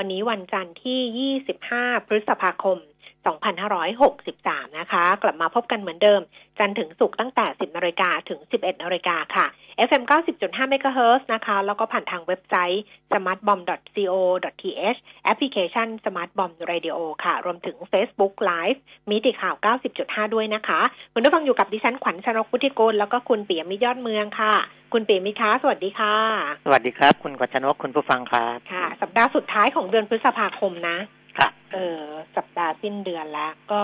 วันนี้วันจันทร์ที่ 25 พฤษภาคม 2563 นะคะ กลับมาพบกันเหมือนเดิม จันทร์ถึงศุกร์ตั้งแต่ 10นาฬิกาถึง 11นาฬิกาค่ะ FM 90.5 MHz นะคะ แล้วก็ผ่านทางเว็บไซต์ smartbomb.co.th แอปพลิเคชัน smartbomb radio ค่ะ รวมถึง Facebook Live มีติข่าว 90.5 ด้วยนะคะคุณผู้ฟังอยู่กับดิฉันขวัญชนกพุทธิกุลแล้วก็คุณเปียมิตรยอดเมืองค่ะ คุณเปียมิตรคะสวัสดีค่ะ สวัสดีครับ คุณกฤษณกคุณผู้ฟังครับค่ะ สัปดาห์สุดท้ายของเดือนพฤษภาคมนะ ครับเออสัปดาห์สิ้นเดือนแล้ว ก็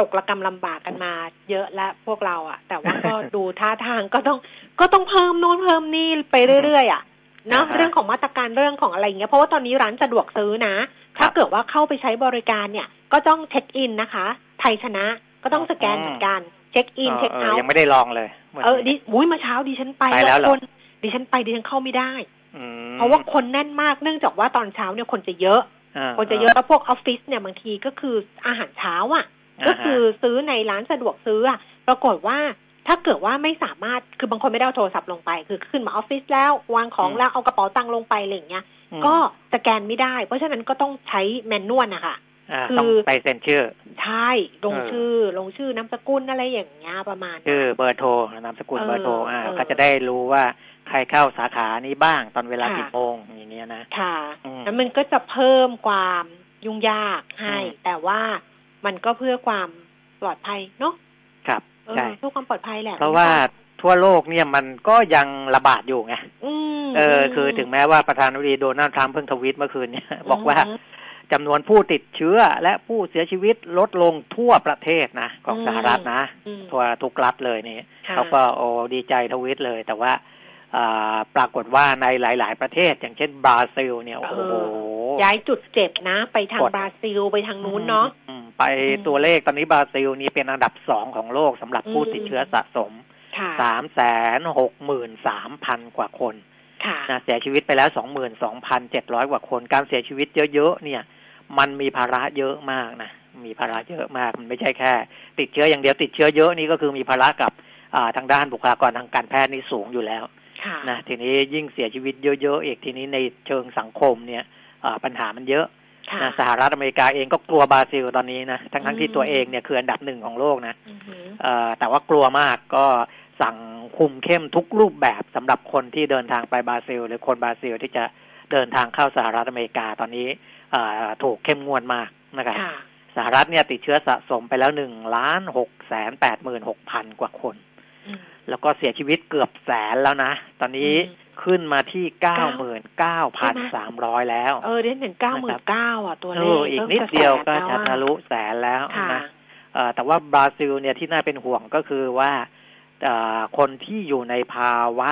ตกระกรรมลำบากกันมาเยอะแล้วพวกเราอะแต่ว่าก็ดูท่าทางก็ต้องก็ต้องเพิ่มโน้นเพิ่มนี่ไปเรื่อยๆอะเนาะอ่าฮะเรื่องของมาตรการเรื่องของอะไรอย่างเงี้ยเพราะว่าตอนนี้ร้านสะดวกซื้อนะ ถ้าเกิดว่าเข้าไปใช้บริการเนี่ย ก็ต้องเช็คอินนะคะ ไทยชนะก็ต้องสแกนเหมือนกันเช็คอินเช็คเอเอาอท์ยังไม่ได้ลองเลยวันเออดินี้อุ้ยเมาเช้าดิฉันไปไปแล้วเหรอคนดิฉันไปดิฉันเข้าไม่ได้อืมเพราะว่าคนแน่นมากเนื่องจากว่าตอนเช้าเนี่ยคนจะเยอะอ่า คนจะเยอะแล้วพวกออฟฟิศเนี่ยบางทีก็คืออาหารเช้าอะาก็คือซื้อในร้านสะดวกซื้ออะปรากฏว่าถ้าเกิดว่าไม่สามารถคือบางคนไม่ได้เอาโทรศัพท์ลงไป คือขึ้นมาออฟฟิศแล้ววางของแล้วเอากระเป๋าตังค์ลงไปอะไรอย่างเงี้ยอืมก็สแกนไม่ได้ เพราะฉะนั้นก็ต้องใช้แมนนวลนะคะอ่าคือต้องไปเซ็นชื่อ ใช่ลงเออชื่อลงชื่อนามสกุลอะไรอย่างเงี้ยประมาณนั้นชื่อเบอร์โทรนามสกุลเออเบอร์โทรอ่าเออก็จะได้รู้ว่า ใครเข้าสาขานี้บ้างตอนเวลาค่ะกี่โมงอย่างเงี้ยนะค่ะอืมแล้วมันก็จะเพิ่มความยุ่งยากให้อืมแต่ว่ามันก็เพื่อความปลอดภัยเนาะครับเออใช่เพื่อความปลอดภัยแหละ เพราะว่าทั่วโลกเนี่ยมันก็ยังระบาดอยู่ไงอืมเออมคือถึงแม้ว่าประธานาธิบดีโดนัลด์ทรัมป์เพิ่งทวีตเมื่อคืนเนี่ยบอกว่ามจำนวนผู้ติดเชื้อและผู้เสียชีวิตลดลงทั่วประเทศนะ ของอืมสหรัฐนะอืมทั่วทุกรัฐเลยนี่ค่ะเขาก็โอ้ดีใจทวิตเลย แต่ว่าอ่า ปรากฏว่าในหลาย ๆ ประเทศ อย่างเช่นบราซิล เนี่ยโอ้โหย้ายจุดเจ็บนะ ไปทางกดบราซิลไปทางนู้นเนาะอืมไปอืมตัวเลขตอนนี้บราซิลนี่เป็นอันดับสองของโลกสำหรับผู้อืมติดเชื้อสะสมค่ะสามแสนหกหมื่นสามพันกว่าคนค่ะนะเสียชีวิตไปแล้วสองหมื่นสองพันเจ็ดร้อยกว่าคน การเสียชีวิตเยอะ ๆ เนี่ย มันมีภาระเยอะมากนะ มีภาระเยอะมาก มันไม่ใช่แค่ ติดเชื้ออย่างเดียวติดเชื้อเยอะนี่ก็คือมีภาระกับอ่าทางด้านบุคลากรทางการแพทย์นี่สูงอยู่แล้วค่ะ นะทีนี้ยิ่งเสียชีวิตเยอะๆอีกทีนี้ในเชิงสังคมเนี่ยอ่าปัญหามันเยอะค่ะนะสหรัฐอเมริกาเองก็กลัวบราซิลตอนนี้นะทั้งทั้งๆที่อืมตัวเองเนี่ยคืออันดับหนึ่งของโลกนะอือหือเอ่อแต่ว่ากลัวมากก็สั่งคุมเข้มทุกรูปแบบสำหรับคนที่เดินทางไปบราซิล หรือคนบราซิลที่จะเดินทางเข้าสหรัฐอเมริกาตอนนี้เอ่อถูกเข้มงวดมากนะครับค่ะสหรัฐเนี่ยติดเชื้อสะสมไปแล้วหนึ่งล้านหกแสนแปดหมื่นหกพันกว่าคนอืม แล้วก็เสียชีวิตเกือบแสนแล้วนะ ตอนนี้อืมขึ้นมาที่เก้าหมื่นเก้าพันสามร้อยแล้ว เออเดนเห็นเก้าหมื่นเก้าอะตัวเอเลขออีกนิดเดียวก็จะทะลุแสนแล้วค่ะนะเอ่อแต่ว่าบราซิลเนี่ยที่น่าเป็นห่วงก็คือว่าเอ่อคนที่อยู่ในภาวะ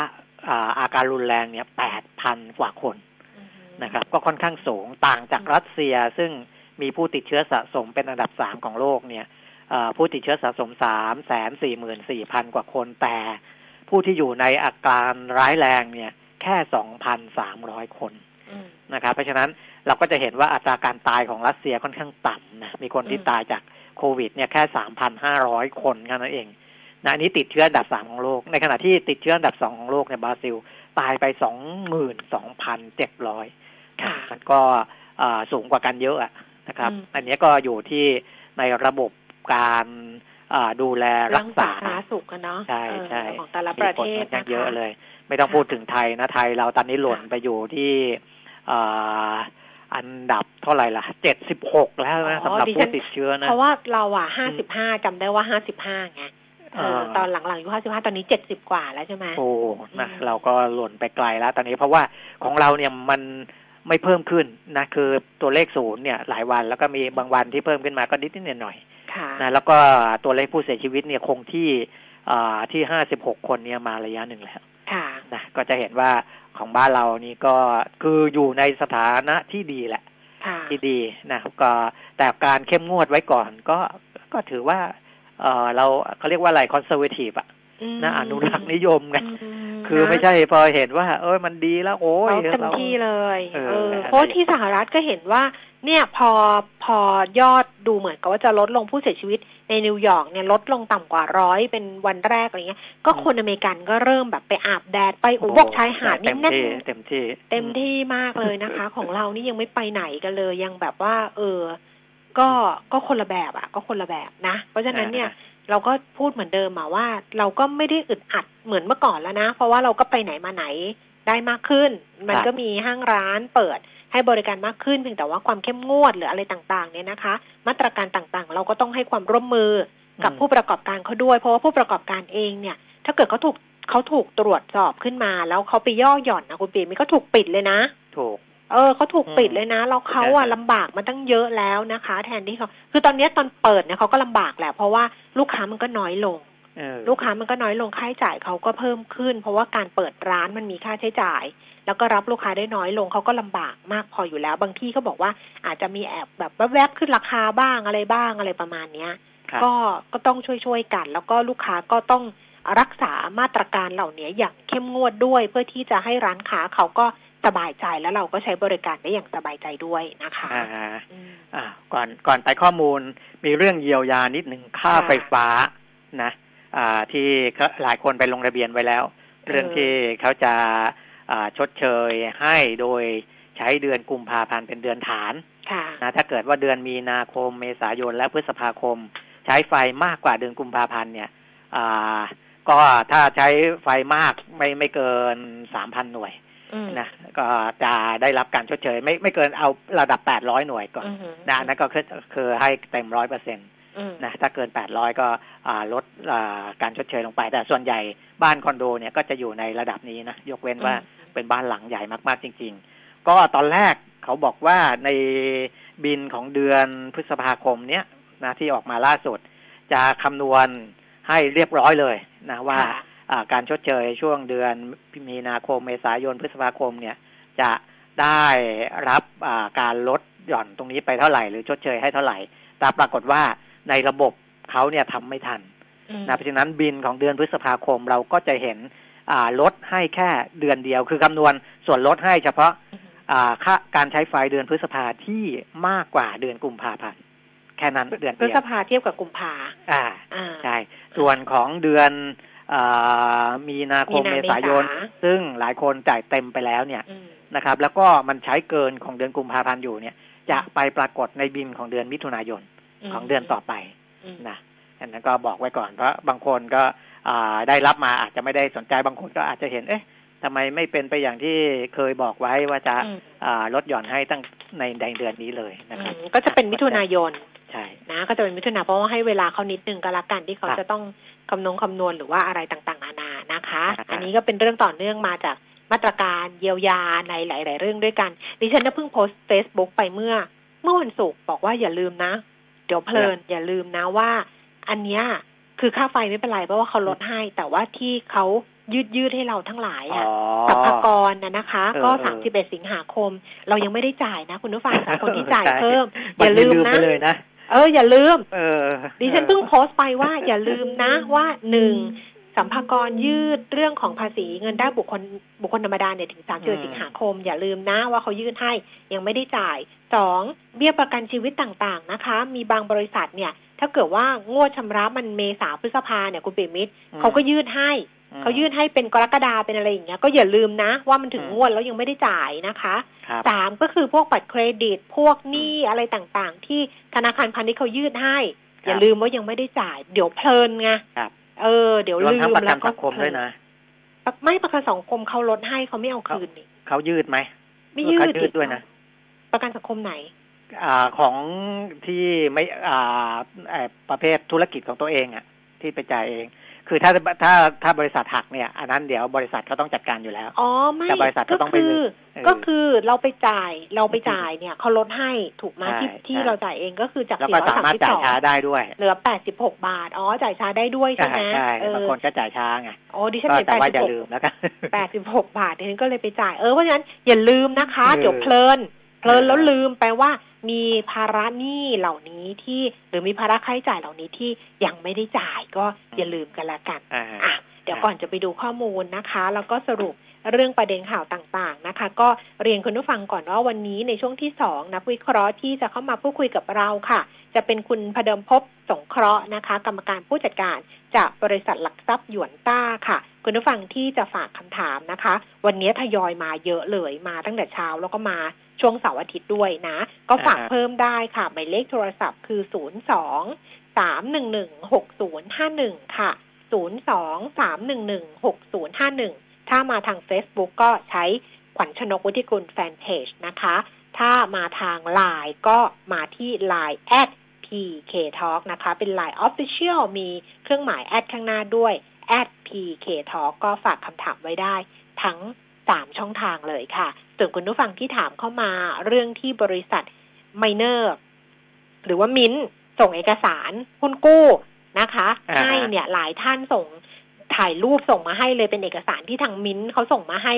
อ่าอาการรุนแรงเนี่ยแปดพันกว่าคนอือหือนะครับ ก็ค่อนข้างสูงต่างจากอืมรัสเซียซึ่งมีผู้ติดเชื้อสะสมเป็นอันดับสามของโลกเนี่ยเอ่อ ผู้ติดเชื้อสะสมสามแสนสี่หมื่นสี่พันกว่าคนแต่ ผู้ที่อยู่ในอาการร้ายแรงเนี่ยแค่สองพันสามร้อยคนอืมนะครับ เพราะฉะนั้นเราก็จะเห็นว่าอัตราการตายของรัสเซียค่อนข้างต่ำนะมีคนที่อืมตายจากโควิดเนี่ยแค่สามพันห้าร้อยคนแค่นั้นเองนะอันนี้ติดเชื้ออันดับสามของโลก ในขณะที่ติดเชื้ออันดับสองของโลกเนี่ยบราซิล ตายไปสองหมื่นสองพันเจ็ดร้อยค่ะมันก็เอ่อสูงกว่ากันเยอะอะนะครับอืมอันนี้ก็อยู่ที่ในระบบ การเอ่อดูแลรักษาเรื่องสาธารณสุขกันเนาะใช่ใช่เออของแต่ละประเทศมีผลค่อนข้างนะคะเยอะเลย ไม่ต้องพูดถึงไทยนะไทยเราตอนนี้หล่นไปอยู่ที่เอ่ออันดับเท่าไหร่ล่ะเจ็ดสิบหกแล้วนะอ๋อสำหรับดิฉัผู้นติดเชื้อนะ เพราะว่าเราอะห้าสิบห้าจำได้ว่าห้าสิบห้าไงเออเออตอนหลังๆอยู่ห้าสิบห้าตอนนี้เจ็ดสิบกว่าแล้วใช่ไหมโอ้นะอืมเราก็หล่นไปไกลแล้ว ตอนนี้เพราะว่าของเราเนี่ยมันไม่เพิ่มขึ้นนะคือตัวเลขศูนย์เนี่ยหลายวันแล้วก็มีบางวันที่เพิ่มขึ้นมาก็นิดนิดหน่อยหน่อยๆค่ะ นะแล้วก็ตัวเลขผู้เสียชีวิตเนี่ยคงที่อ่าที่ห้าสิบหกคนเนี่ยมาระยะหนึ่งแล้วค่ะนะก็จะเห็นว่าของบ้านเรานี่ก็คืออยู่ในสถานะที่ดีแหละค่ะที่ดีนะก็แต่การเข้มงวดไว้ก่อนก็ก็ถือว่า เออเราเขาเรียกว่าอะไรคอนเซอร์เวทีฟอะมนะอนุรักษ์นิยมไงอืม คือไม่ใช่พอเห็นว่า เอ้ยมันดีแล้ว โอ้ยเราเต็มเราที่เลยเออเอออะไรเพราะที่สหรัฐก็เห็นว่า เนี่ยพอพอยอดดูเหมือนกับว่าจะลดลงผู้เสียชีวิตในนิวยอร์กเนี่ยลดลงต่ำกว่าร้อยเป็นวันแรกอะไรเงี้ย ก็คนอเมริกันก็เริ่มแบบไปอาบแดดไปอุบกชายหาดเต็นี่มแน่นที่เต็มที่ เต็มที่มากเลยนะคะ ของเรานี่ยังไม่ไปไหนกันเลยยังแบบว่า เออ ก็ก็คนละแบบอะก็คนละแบบนะ เพราะฉะนั้นเนี่ย เราก็พูดเหมือนเดิมอะว่า เราก็ไม่ได้อึดอัดเหมือนเมื่อก่อนแล้วนะ เพราะว่าเราก็ไปไหนมาไหนได้มากขึ้น มันครับก็มีห้างร้านเปิดให้บริการมากขึ้นเพียงแต่ว่าความเข้มงวดหรืออะไรต่างๆ เนี่ยนะคะ มาตรการต่างๆ เราก็ต้องให้ความร่วมมือกับอืมผู้ประกอบการเขาด้วย เพราะว่าผู้ประกอบการเองเนี่ย ถ้าเกิดเขาถูกเขาถูกตรวจสอบขึ้นมา แล้วเขาไปย่อหย่อนนะคุณปีมีก็ถูกปิดเลยนะ ถูก เออเขาถูกปิดเลยนะแล้วเขาอะใช่ลำบากมาตั้งเยอะแล้วนะคะ แทนที่เขาคือตอนเนี้ยตอนเปิดเนี่ยเขาก็ลำบากแหละเพราะว่าลูกค้ามันก็น้อยลงเออลูกค้ามันก็น้อยลงค่าใช้จ่ายเขาก็เพิ่มขึ้น เพราะว่าการเปิดร้านมันมีค่าใช้จ่าย แล้วก็รับลูกค้าได้น้อยลงเขาก็ลำบากมากพออยู่แล้ว บางที่เขาบอกว่าอาจจะมีแอบแบบแวบๆขึ้นราคาบ้างอะไรบ้างอะไรประมาณเนี้ยครับก็ก็ต้องช่วยๆกัน แล้วก็ลูกค้าก็ต้องรักษามาตรการเหล่านี้อย่างเข้มงวดด้วย เพื่อที่จะให้ร้านค้าเขาก็ สบายใจแล้วเราก็ใช้บริการได้อย่างสบายใจด้วยนะคะอ่าอืมอ่าก่อนก่อนไปข้อมูลมีเรื่องเยียวยานิดหนึ่งค่าค่ะไฟฟ้านะอ่าที่เขาหลายคนไปลงทะเบียนไว้แล้ว เรื่องที่เขาจะอ่าชดเชยให้โดยใช้เดือนกุมภาพันธ์เป็นเดือนฐานค่ะนะถ้าเกิดว่าเดือนมีนาคม เมษายนและพฤษภาคม ใช้ไฟมากกว่าเดือนกุมภาพันธ์เนี่ยอ่าก็ถ้าใช้ไฟมากไม่ไม่เกินสามพันหน่วยอืม นะก็จะได้รับการชดเชย ไม่ไม่เกินเอาระดับแปดร้อยหน่วยก่อนอือหือนะอันนั่นก็คือคือให้เต็มร้อยเปอร์เซ็นต์อืมนะถ้าเกินแปดร้อยก็อ่าลดอ่าการชดเชยลงไป แต่ส่วนใหญ่บ้านคอนโดเนี่ยก็จะอยู่ในระดับนี้นะ ยกเว้นว่าเป็นบ้านหลังใหญ่มากๆจริง ๆ ก็ตอนแรกเขาบอกว่าในบินของเดือนพฤษภาคมเนี้ยนะที่ออกมาล่าสุด จะคำนวณให้เรียบร้อยเลยนะว่าค่ะอ่า การชดเชยช่วงเดือนมีนาคมเมษายนพฤษภาคมเนี่ย จะได้รับอ่าการลดหย่อนตรงนี้ไปเท่าไหร่ หรือชดเชยให้เท่าไหร่ แต่ปรากฏว่าในระบบเขาเนี่ยทำไม่ทันอืมนะเพราะฉะนั้นบินของเดือนพฤษภาคมเราก็จะเห็นอ่าลดให้แค่เดือนเดียว คือคำนวณส่วนลดให้เฉพาะอ่าค่าการใช้ไฟเดือนพฤษภาที่มากกว่าเดือนกุมภาพันธ์แค่นั้นเดือนพฤเดียษวภาเทียบกับกุมภาอ่าอ่าใช่ส่วนของเดือนอา มีนาคมมีนาเมษายนเมษาซึ่งหลายคนจ่ายเต็มไปแล้วเนี่ยอืมนะครับ แล้วก็มันใช้เกินของเดือนกุมภาพันธ์อยู่เนี่ย จะไปปรากฏในบินของเดือนมิถุนายนของเดือนต่อไปอืมนะอันนั้นก็บอกไว้ก่อนเพราะบางคนก็อ่าได้รับมาอาจจะไม่ได้สนใจบางคนก็อาจจะเห็น เอ๊ะทำไมไม่เป็นไปอย่างที่เคยบอกไว้ว่าจะอืมอ่าลดหย่อนให้ตั้งในในเดือนนี้เลยนะครับอืมก็จะเป็นมิถุนายนใช่นะก็จะเป็นมิถุนาเพราะว่าให้เวลาเขานิดนึงก็แล้วกันที่เขาครับจะต้อง คำนงคำนวณหรือว่าอะไรต่างๆนานานะคะอ่าอันนี้ก็เป็นเรื่องต่อเนื่องมาจากมาตรการเยียวยาในหลาย ๆ เรื่องด้วยกัน ดิฉันก็เพิ่งโพสต์เฟซบุ๊กไปเมื่อ เมื่อวันศุกร์บอกว่าอย่าลืมนะ เดี๋ยวเพลินอย่าลืมนะว่า อันเนี้ยคือค่าไฟไม่เป็นไรเพราะว่าเขาลดให้ แต่ว่าที่เขายืดยืดๆให้เราทั้งหลายอ๋อะอสัมภากรนะนะคะเออก็เออสามสิบเอ็ดสิงหาคม เรายังไม่ได้จ่ายนะ คุณผู้ฟังแต่คนที่จ่ายใช่เพิ่มบงอย่าทีลืมนะไป เลยนะเอออย่าลืม เออ ดิฉันเพิ่งโพสต์ไปว่า อย่าลืมนะว่าหนึ่งสัมภากรยืดเรื่องของภาษีเงินได้บุคคลบุคคลธรรมดาเนี่ยถึงสามอืมสิงหาคม อย่าลืมนะว่าเขายื่นให้ยังไม่ได้จ่ายสองเบี้ยประกันชีวิตต่างๆนะคะ มีบางบริษัทเนี่ย ถ้าเกิดว่างวดชำระมันเมษาพฤษภาเนี่ยคุณปิยมิตรเขาก็ยื่นให้อืม เขายื่นให้เป็นกรกฎาเป็นอะไรอย่างเงี้ยก็อย่าลืมนะ ว่ามันถึงอืมงวดแล้วยังไม่ได้จ่ายนะคะครับสามก็คือพวกบัตรเครดิตพวกหนี้อะไรต่างๆ ที่ธนาคารพาณิชย์เขายื่นให้ครับอย่าลืมว่ายังไม่ได้จ่าย เดี๋ยวเพลินไงครับเออ เดี๋ยวรวมลืทั้งมประกัแล้นวก็สังคมด้วยนะไม่ประกันสังคมเขาลดให้เขาไม่เอาคืนนี่เขายืดไหมไม่ยืดเขายืดด้วยนะประกันสังคมไหน อ่าของที่ไม่อ่าเอ่อประเภทธุรกิจของตัวเองอะ ที่ไปจ่ายเอง คือถ้าถ้าถ้าบริษัทหักเนี่ยอันนั้นเดี๋ยวบริษัทเขาต้องจัดการอยู่แล้วอ๋อไม่แต่บริษัทก็ก็ต้องไปคือเออก็คือเราไปจ่ายเราไปจ่ายเนี่ยเขาลดให้ถูกไหมใช่ที่ที่ใช่เราจ่ายเองก็คือจากแล้วสี่ก็ร้อยสาสามมารถสิบจ่าสยองช้าได้ด้วยเหลือแปดสิบหกบาทอ๋อจ่ายช้าได้ด้วยใช่ใช่ไหมใช่เออบางคนก็จ่ายช้าไงโอ้ดิฉันก็เห็นแต่แปดว่าสิอย่าบหกลืมแล้วกันแปดสิบหกบาทดิฉันก็เลยไปจ่ายเออเพราะฉะนั้นอย่าลืมนะคะเออเดี๋ยวเพลินเพลินแล้วลืมไปว่า มีภาระหนี้เหล่านี้ที่หรือมีภาระค่าใช้จ่ายเหล่านี้ที่ยังไม่ได้จ่ายก็อย่าลืมกันละกันอ่าอะเดี๋ยวก่อนจะไปดูข้อมูลนะคะ แล้วก็สรุป เรื่องประเด็นข่าวต่างๆนะคะ ก็เรียนคุณผู้ฟังก่อนว่าวันนี้ในช่วงที่สองนักวิเคราะห์ที่จะเข้ามาพูดคุยกับเราค่ะ จะเป็นคุณพเดิมพบสงเคราะห์นะคะ กรรมการผู้จัดการจากบริษัทหลักทรัพย์หยวนต้าค่ะ คุณผู้ฟังที่จะฝากคำถามนะคะ วันนี้ทยอยมาเยอะเลยมาตั้งแต่เช้าแล้วก็มาช่วงเสาร์อาทิตย์ด้วยนะ ก็ฝากเพิ่มได้ค่ะหมายเลขโทรศัพท์คือศูนย์สองสามหนึ่งหนึ่งหกศูนย์ห้าหนึ่งค่ะศูนย์สองสามหนึ่งหนึ่งหกศูนย์ห้าหนึ่ง ถ้ามาทาง Facebook ก็ใช้ขวัญชนกวุฒิกุลแฟนเพจนะคะ ถ้ามาทาง Line ก็มาที่ Line at PK Talk นะคะ เป็น Line Official มีเครื่องหมายแอดข้างหน้าด้วย at PK Talk ก็ฝากคำถามไว้ได้ ทั้งสามช่องทางเลยค่ะ ส่วนคุณผู้ฟังที่ถามเข้ามาเรื่องที่บริษัทไมเนอร์หรือว่ามินท์ส่งเอกสารหุ้นกู้นะคะอ่าฮะให้เนี่ยหลายท่านส่ง ถ่ายรูปส่งมาให้เลยเป็นเอกสารที่ทางมิ้นท์เขาส่งมาให้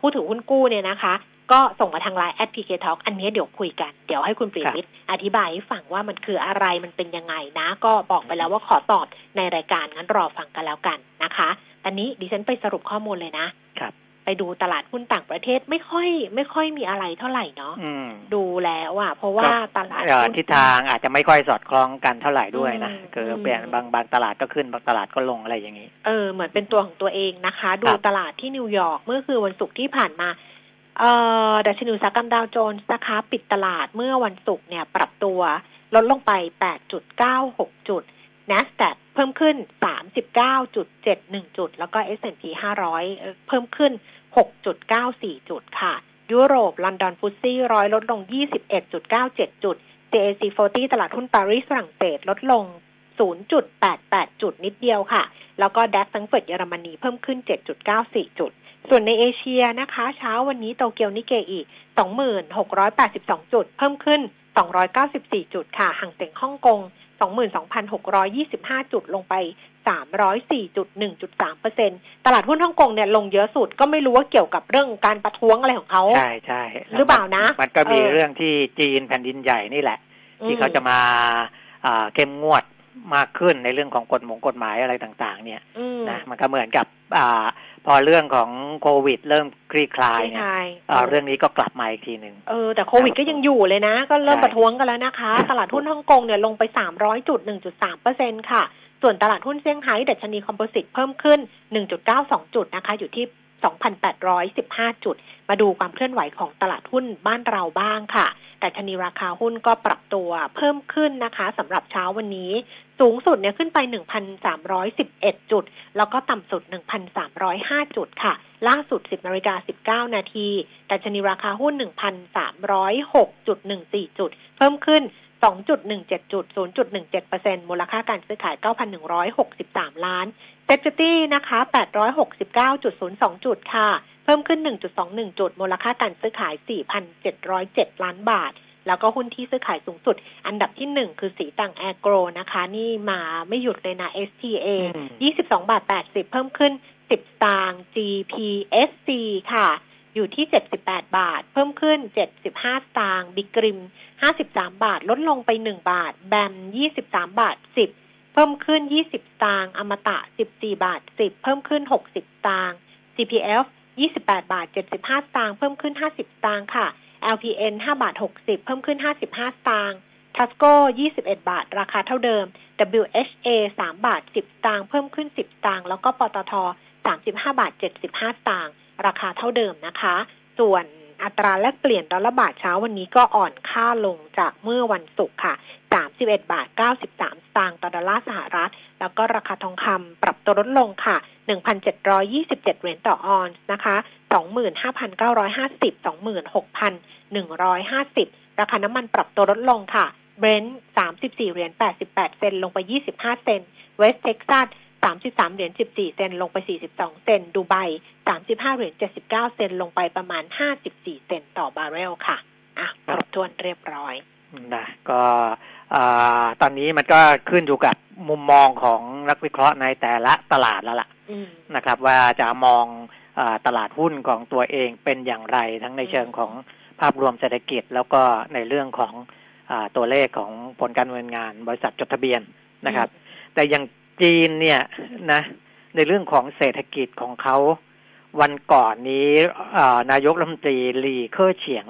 ผู้ถือหุ้นกู้เนี่ยนะคะ ก็ส่งมาทางไลน์ at PK Talk อันนี้เดี๋ยวคุยกัน เดี๋ยวให้คุณปรีวิทย์อธิบายให้ฟังว่ามันคืออะไรมันเป็นยังไงนะ ก็บอกไปแล้วว่าขอตอบในรายการงั้นรอฟังกันแล้วกันนะคะตอนนี้ดิฉันไปสรุปข้อมูลเลยนะ ไปดูตลาดหุ้นต่างประเทศไม่ค่อย ไม่ค่อยมีอะไรเท่าไหร่เนาะอืมดูแล้วอะเพราะว่าตลาดเอ่อหุ้นทิศทางอาจจะไม่ค่อยสอดคล้องกันเท่าไหร่ด้วยนะอืมคืออืมเปลี่ยนบางบางตลาดก็ขึ้นบางตลาดก็ลงอะไรอย่างนี้ เออเหมือนเป็นตัวของตัวเองนะคะ ดูครับตลาดที่นิวยอร์กเมื่อคือวันศุกร์ที่ผ่านมาเอ่อดัชนีอุตสาหกรรมดาวโจนส์นะคะปิดตลาดเมื่อวันศุกร์เนี่ยปรับตัวลดลงไป 8.96 จุด NASDAQ เพิ่มขึ้น 39.71 จุด แล้วก็ S&P 500เอ่อเพิ่มขึ้น 6.94 จุดค่ะ ยุโรป ลอนดอนฟุตซี่ร้อยลดลง 21.97 จุด CAC 40 ตลาดหุ้นปารีสฝรั่งเศสลดลง 0.88 จุดนิดเดียวค่ะ แล้วก็ดัคซังเฟิร์ตเยอรมนีเพิ่มขึ้น 7.94 จุด ส่วนในเอเชียนะคะ เช้าวันนี้โตเกียวนิเกอี2682 จุด เพิ่มขึ้น 294 จุดค่ะ ห่างเสียงฮ่องกง22,625 จุดลงไป 304.1.3%ตลาดหุ้นฮ่องกงเนี่ยลงเยอะสุดก็ไม่รู้ว่าเกี่ยวกับเรื่องการประท้วงอะไรของเขาใช่ใช่หรือเปล่านะ มันก็มีเออเรื่องที่จีนแผ่นดินใหญ่นี่แหละ ที่อืมเขาจะมาอ่าเข้มงวดมากขึ้นในเรื่องของกฎหมงกฎหมายอะไรต่าง ๆ เนี่ยอืมนะมันก็เหมือนกับอ่า พอเรื่องของโควิด เริ่มคลี่คลายเนี่ยใช่อ่าเรื่องนี้ก็กลับมาอีกทีหนึ่งเออแต่โควิดก็ยังอยู่เลยนะ ก็เริ่มใช่ประท้วงกันแล้วนะคะ ตลาดหุ้นฮ่องกงเนี่ยลงไป 300จุด1.3เปอร์เซ็นค่ะ ส่วนตลาดหุ้นเซี่ยงไฮ้ดัชนีคอมโพสิตเพิ่มขึ้น 1.92 จุดนะคะ อยู่ที่ 2,815 จุด มาดูความเคลื่อนไหวของตลาดหุ้นบ้านเราบ้างค่ะ แต่ชนีราคาหุ้นก็ปรับตัวเพิ่มขึ้นนะคะสำหรับเช้าวันนี้ สูงสุดเนี่ยขึ้นไป 1,311 จุด แล้วก็ต่ำสุด 1,305 จุดค่ะ ล่าสุด 10นาฬิกา19 นาทีแต่ชนีราคาหุ้น 1,306.14 จุด เพิ่มขึ้น2.17จุด0.17%มูลค่าการซื้อขาย 9,163 ล้านเซ็ตตี้นะคะ 869.02 จุดค่ะ เพิ่มขึ้น 1.21 จุด มูลค่าการซื้อขาย 4,707 ล้านบาท แล้วก็หุ้นที่ซื้อขายสูงสุด อันดับที่หนึ่งคือสีตังแอโกรนะคะ นี่มาไม่หยุดเลยนะ STA อืม22บาท80 เพิ่มขึ้น 10สตางค์ GPSC ค่ะอยู่ที่ 78 บาท เพิ่มขึ้น 75 สตางค์บิกริม 53 บาท ลดลงไป 1 บาท แบม 23 บาท 10 เพิ่มขึ้น 20 สตางค์อมตะ 14 บาท 10 เพิ่มขึ้น 60 สตางค์ CPF 28 บาท 75 สตางค์เพิ่มขึ้น 50 สตางค์ค่ะ LPN 5 บาท 60 เพิ่มขึ้น 55 สตางค์ Tasco 21 บาท ราคาเท่าเดิม WHA 3 บาท 10 สตางค์เพิ่มขึ้น 10 สตางค์แล้วก็ปตท 35 บาท 75 สตางค์ราคาเท่าเดิมนะคะ ส่วนอัตราแลกเปลี่ยนดอลลาร์บาทเช้าวันนี้ก็อ่อนค่าลงจากเมื่อวันศุกร์ค่ะ 31 บาท 93 สตางค์ต่อดอลลาร์สหรัฐ แล้วก็ราคาทองคำปรับตัวลดลงค่ะ 1,727 เหรียญต่อออนซ์นะคะ 25,950 26,150 ราคาน้ำมันปรับตัวลดลงค่ะเบรนท์34 เหรียญ 88 เซนต์ ลงไป 25 เซนต์ เวสต์เท็กซัส33 เหรียญ 14 เซนต์ ลงไป 42 เซนต์ ดูไบ 35 เหรียญ 79 เซน ลงไปประมาณ 54 เซนต่อบาร์เรลค่ะ อะ ครบถ้วนเรียบร้อยนะก็ ตอนนี้มันก็ขึ้นอยู่กับมุมมองของนักวิเคราะห์ในแต่ละตลาดแล้วล่ะอืมนะครับ ว่าจะมองอาตลาดหุ้นของตัวเองเป็นอย่างไรทั้งในเชิงของภาพรวมเศรษฐกิจ แล้วก็ในเรื่องของอตัวเลขของผลการดำเนินงาน บริษัทจดทะเบียนนะครับ แต่อย่างจีนเนี่ยนะ ในเรื่องของเศรษฐกิจของเขาวันก่อนนี้นายกรัฐมนตรีหลีเค่อเฉียง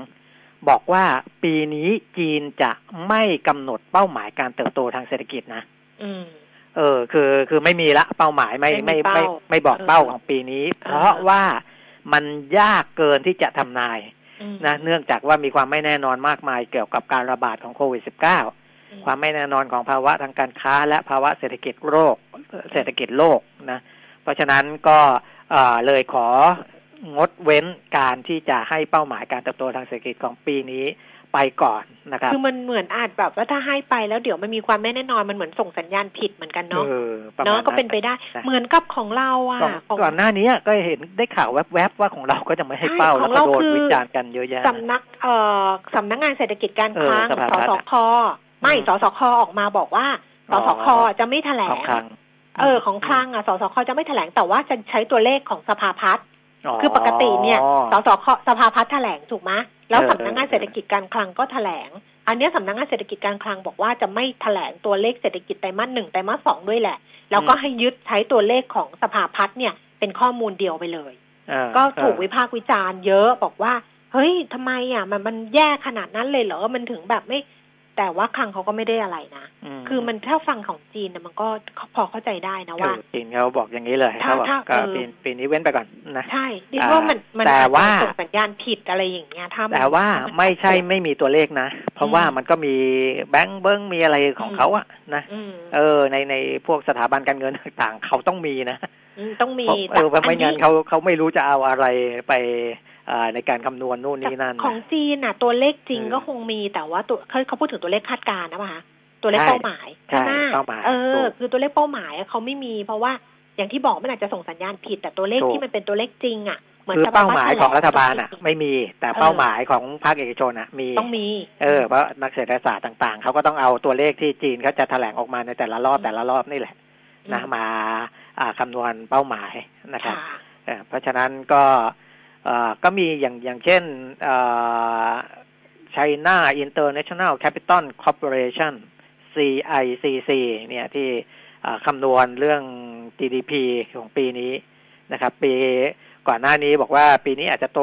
บอกว่าปีนี้จีนจะไม่กำหนดเป้าหมายการเติบโตทางเศรษฐกิจนะอืมเออ คือคือไม่มีละเป้าหมายไม่ไม่ไม่มีไม่เป้าไม่บอกเป้าของปีนี้ เพราะว่ามันยากเกินที่จะทำนายอืมนะเนื่องจากว่ามีความไม่แน่นอนมากมายเกี่ยวกับการระบาดของโควิด -19 ความไม่แน่นอนของภาวะทางการค้า และภาวะเศรษฐกิจโลกเศรษฐกิจโลกนะ เพราะฉะนั้นก็เอ่อเลยขอ งดเว้นการที่จะให้เป้าหมายการเติบโตทางเศรษฐกิจของปีนี้ไปก่อนนะครับ คือมันเหมือนอาจแบบว่าถ้าให้ไปแล้วเดี๋ยวมันมีความไม่แน่นอนมันเหมือนส่งสัญญาณผิดเหมือนกันเนาะเออประมาณเนาะก็เป็นไปได้นะเหมือนกับของเราอะก่อนของก่อนหน้านี้ก็เห็นได้ข่าวแวบๆว่าของเราก็จะไม่ให้เป้าใช่แล้วของก็เราโดนคือวิจารณ์กันเยอะแยะสำนักเอ่อสำนักงานเศรษฐกิจการคลังเออสภาสพัฒน์สอะคไม่อืมสสคออกมาบอกว่าสอ๋อสคจะไม่แถลของงคลังเออของคลังอะสสคจะไม่แถลงแต่ว่าจะใช้ตัวเลขของสภาพัฒน์ คือปกติเนี่ยสสคสภาพัฒน์แถลงถูกไหมแล้วเออสำนักงานเศรษฐกิจการคลังก็แถลง อันเนี้ยสำนักงานเศรษฐกิจการคลังบอกว่าจะไม่แถลงตัวเลขเศรษฐกิจไตรมาสหนึ่งไตรมาสสองด้วยแหละ แล้วก็ให้ยึดใช้ตัวเลขของสภาพัฒน์เนี่ย เป็นข้อมูลเดียวไปเลยเออก็ถูกเออวิพากษ์วิจารณ์เยอะบอกว่า เฮ้ยทำไมอะมันมันแย่ขนาดนั้นเลยเหรอมันถึงแบบไม่ แต่ว่าคลังเขาก็ไม่ได้อะไรนะมคือมันถ้าฟังของจีนเนี่ยมันก็พอเข้าใจได้นะว่าเออจีนเขาบอกอย่างนี้เลยถ้าเขาบอกถ้าก็เออปีปีนี้เว้นไปก่อนนะใช่ดิอ่าว่ามันมันแต่อาจจะว่าส่งสัญญาณผิดอะไรอย่างเงี้ยถ้ามันแต่ว่าถ้นไม่ใช่ไม่มีตัวเลขนะ เพราะว่ามันก็มีแบงก์เบิ้งมีอะไรของเขาอะนะอืมเออในในพวกสถาบันการเงินต่างๆเขาต้องมีนะมต้องมีเพราะเออเพราะไม่งั้นอัเขาเขาไม่รู้จะเอาอะไรไปอ่า ในการคำนวณนู่นนี่นั่นของจีนน่ะ ตัวเลขจริงเออก็คงมีแต่ว่าตัวเขาเขาพูดถึงตัวเลขคาดการณ์นะป่ะคะตัวเลขใช่เป้าหมายใช่ไหมเป้าหมายเออถูกคือตัวเลขเป้าหมายอะเขาไม่มี เพราะว่าอย่างที่บอกมันอาจจะส่งสัญญาณผิด แต่ตัวเลขถูกที่มันเป็นตัวเลขจริงอะเหมือนคือสภเป้าพัฒหมายแถลของรัฐบาลอะจริงไม่มีแต่เออเป้าหมายของภาคเอกชนอะมีต้องมี เออเพราะนักเศรษฐศาสตร์ต่างๆเขาก็ต้องเอาตัวเลขที่จีนเขาจะแถลงออกมาในแต่ละรอบแต่ละรอบนี่แหละนะอืมมาอ่าคำนวณเป้าหมายนะครับค่ะเอ่อเพราะฉะนั้นก็เอ่อ ก็มีอย่างอย่างเช่นเอ่อ China International Capital Corporation CICC เนี่ยที่อ่าคำนวณเรื่อง GDP ของปีนี้นะครับ ปีก่อนหน้านี้บอกว่าปีนี้อาจจะโต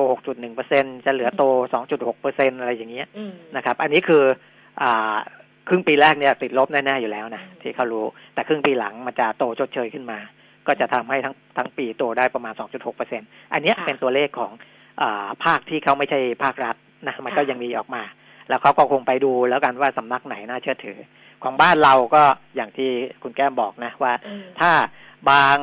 6.1%จะเหลือโต 2.6%อะไรอย่างเงี้ยอืมนะครับ อันนี้คืออ่าครึ่งปีแรกเนี่ยติดลบแน่ ๆ อยู่แล้วนะอืมที่เขารู้ แต่ครึ่งปีหลังมันจะโตชดเชยขึ้นมา ก็จะทำให้ทั้งทั้งปีโตได้ประมาณ 2.6เปอร์เซ็นอันเนี้ยเป็นตัวเลขของอาภาคที่เขาไม่ใช่ภาครัฐนะมันก็ยังมีออกมา แล้วเขาก็คงไปดูแล้วกันว่าสำนักไหนน่าเชื่อถือ ของบ้านเราก็อย่างที่คุณแก้มบอกนะว่าอืมถ้าบาง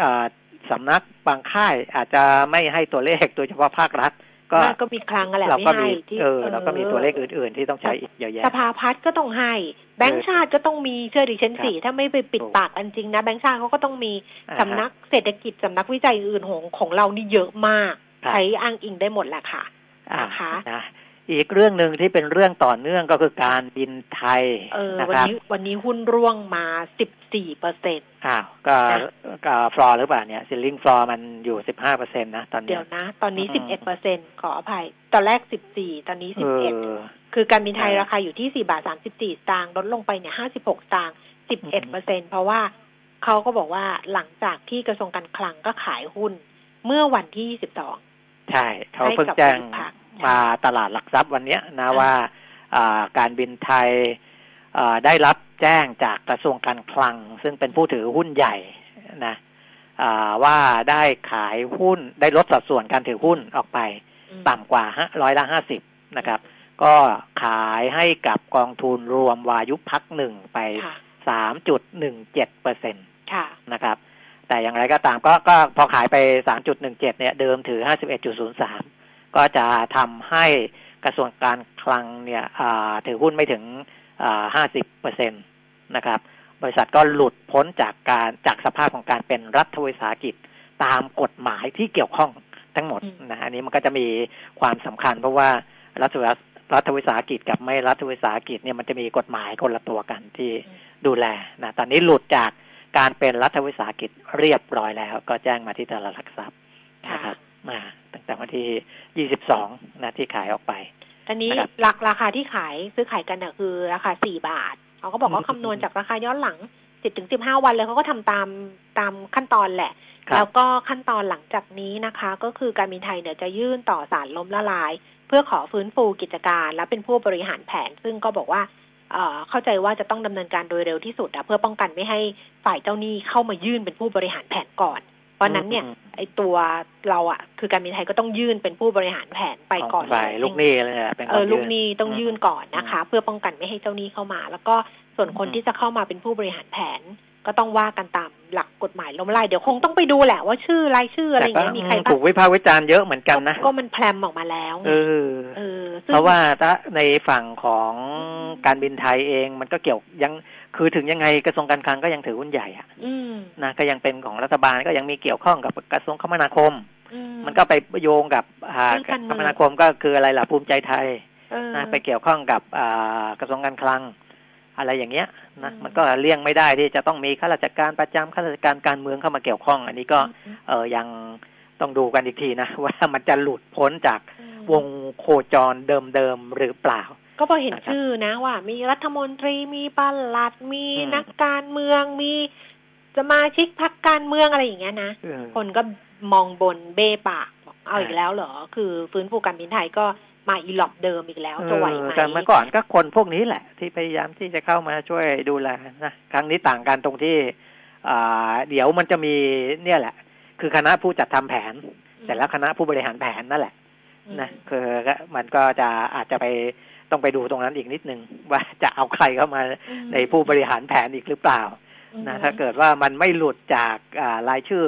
อ่าสำนักบางค่ายอาจจะไม่ให้ตัวเลขโดยเฉพาะภาครัฐ ก็มันก็มีครั้งอะไรเราไม่ก็ให้มีที่เออเราก็มีตัวเลขอื่น ๆ ที่ต้องใช้อีกเยอะแยะสภาพัฒน์ก็ต้องให้ แบงก์ชาติก็ต้องมีเชื่อดิฉันสี่ถ้าไม่ไปปิดถูกปากกันจริงนะแบงก์ชาติเขาก็ต้องมีอ่าฮะสำนักเศรษฐกิจสำนักวิจัยอื่นของของเรานี่เยอะมากครับใช้อ้างอิงได้หมดแหละค่ะอ่านะคะนะอีกเรื่องหนึ่งที่เป็นเรื่องต่อเนื่องก็คือการบินไทยเออนะวันครับนี้วันนี้หุ้นร่วงมาสิบ สี่เปอร์เซ็นอ้าวก็นะก็ฟลอร์หรือเปล่าเนี่ยซิลลิงฟลอร์มันอยู่สิบห้าเปอร์เซ็นต์นะตอนเดี๋เนี้ยวนะ ตอนนี้อืสิบมเอ็ดเปอร์เซ็นขออภัย ตอนแรกสิบสี่ตอนนี้เอสิบเอ็ดอคือการบินไทยเออราคาอยู่ที่สี่บาทสามสิบสี่สตางค์ลดลงไปเนี่ยห้าสิบหกสตางค์สิบเอ็ดเปอร์เซ็นเพราะว่าเขาก็บอกว่าหลังจากที่กระทรวงการคลังก็ขายหุ้นเมื่อวันที่ยี่สิบสองใช่ เขาให้เพิ่งกับแจ้งบริษัทมาตลาดหลักทรัพย์วันเนี้ยนะอ่าว่าอ่าการบินไทยอ่า ได้รับแจ้งจากกระทรวงการคลัง ซึ่งเป็นผู้ถือหุ้นใหญ่นะอ่าว่าได้ขายหุ้นได้ลดสัดส่วนการถือหุ้นออกไป ต่ำกว่าร้อยละห้าสิบนะครับ ก็ขายให้กับกองทุนรวมวายุพักหนึ่งไปค่ะสามจุดหนึ่งเจ็ดเปอร์เซ็นตค่ะนะครับ แต่อย่างไรก็ตามก็ก็พอขายไป3.17เนี่ยเดิมถือ51.03ก็จะทำให้กระทรวงการคลังเนี่ยอ่าถือหุ้นไม่ถึง อ่า50เปอร์เซ็นตนะครับ บริษัทก็หลุดพ้นจากการจากสภาพของการเป็นรัฐวิสาหกิจตามกฎหมายที่เกี่ยวข้องทั้งหมดอืมนะอันนี้มันก็จะมีความสำคัญ เพราะว่ารัฐวิสารัฐวิสาหกิจกับไม่รัฐวิสาหกิจเนี่ยมันจะมีกฎหมายคนละตัวกันที่ดูแลนะตอนนี้หลุดจากการเป็นรัฐวิสาหกิจเรียบร้อยแล้ว ก็แจ้งมาที่ตลาดหลักทรัพย์นะครับมาตั้งแต่วันที่ 22 นะที่ขายออกไป อันนี้นะครับราคาราคาที่ขายซื้อขายกันเนี่ยคือราคาสี่บาทเขาก็บอกว่าอืมคำนวณจากราคาย้อนหลังสิบถึงสิบห้าวันเลยเขาก็ทำตามตามขั้นตอนแหละครับแล้วก็ขั้นตอนหลังจากนี้นะคะ ก็คือการบินไทยเนี่ยจะยื่นต่อศาลล้มละลาย เพื่อขอฟื้นฟูกิจการ และเป็นผู้บริหารแผน ซึ่งก็บอกว่าเอ่อเข้าใจว่าจะต้องดำเนินการโดยเร็วที่สุดอะเพื่อป้องกันไม่ให้ฝ่ายเจ้าหนี้เข้ามายื่นเป็นผู้บริหารแผนก่อน เพราะฉะนั้นเนี่ยอืมไอตัวเราอะคือการบินไทยก็ต้องยื่นเป็นผู้บริหารแผนไปก่อนฝ่ายเลยลูกหนี้เลยอะเป็นเออคลูกหนี้ต้องยื่นก่อนอืมนะคะ เพื่อป้องกันไม่ให้เจ้าหนี้เข้ามา แล้วก็ส่วนคนอืมที่จะเข้ามาเป็นผู้บริหารแผน ก็ต้องว่ากันตามหลักกฎหมายล้มละลายเดี๋ยวคงต้องไปดูแหละว่าชื่อรายชื่ออะไรอย่างเงี้ยมีใครบ้าถูงกวิพากษ์วิจารณ์เยอะเหมือนกันนะก็มันแพรมออกมาแล้วไงเออเออซึ่งเพราะว่าถ้าในฝั่งของการบินไทยเองมันก็เกี่ยวยัง คือถึงยังไงกระทรวงการคลังก็ยังถือหุ้นใหญ่อะอืมนะก็ยังเป็นของรัฐบาลก็ยังมีเกี่ยวข้องกับกระทรวงคมนาคมอืมันก็ไปโยงกับอ่าเรื่องการเมืคองมนาคมก็คืออะไรล่ะภูมิใจไทยเออนะไปเกี่ยวข้องกับอ่ากระทรวงการคลัง อะไรอย่างเงี้ยนะอืมมันก็เลี่ยงไม่ได้ที่จะต้องมีข้าราชการประจำข้าราชการการเมืองเข้ามาเกี่ยวข้อง อันนี้ก็เออยังต้องดูกันอีกทีนะว่ามันจะหลุดพ้นจากอืมวงโคจรเดิมๆหรือเปล่า ก็พอเห็นนะครับชื่อนะว่า มีรัฐมนตรีมีปลัดมีอืมนักการเมืองมีสมาชิกพรรคการเมืองอะไรอย่างเงี้ยนะเออคนก็มองบนเบ้ปากบอกเอาใช่อีกแล้วเหรอ คือฟื้นฟูการบินไทยก็มาอีหลอบเดิมอีกแล้วจะไหวไหมเออแต่เมื่อก่อนก็คนพวกนี้แหละ ที่พยายามที่จะเข้ามาช่วยดูแลนะครั้งนี้ต่างกันตรงที่อ่าเดี๋ยวมันจะมีเนี่ยแหละ คือคณะผู้จัดทำแผน แต่ละคณะผู้บริหารแผนนั่นแหละอืมนะคือก็มันก็จะอาจจะไป ต้องไปดูตรงนั้นอีกนิดนึงว่าจะเอาใครเข้ามาอืมในผู้บริหารแผนอีกหรือเปล่านะถ้าเกิดว่ามันไม่หลุดจากอ่ารายชื่อ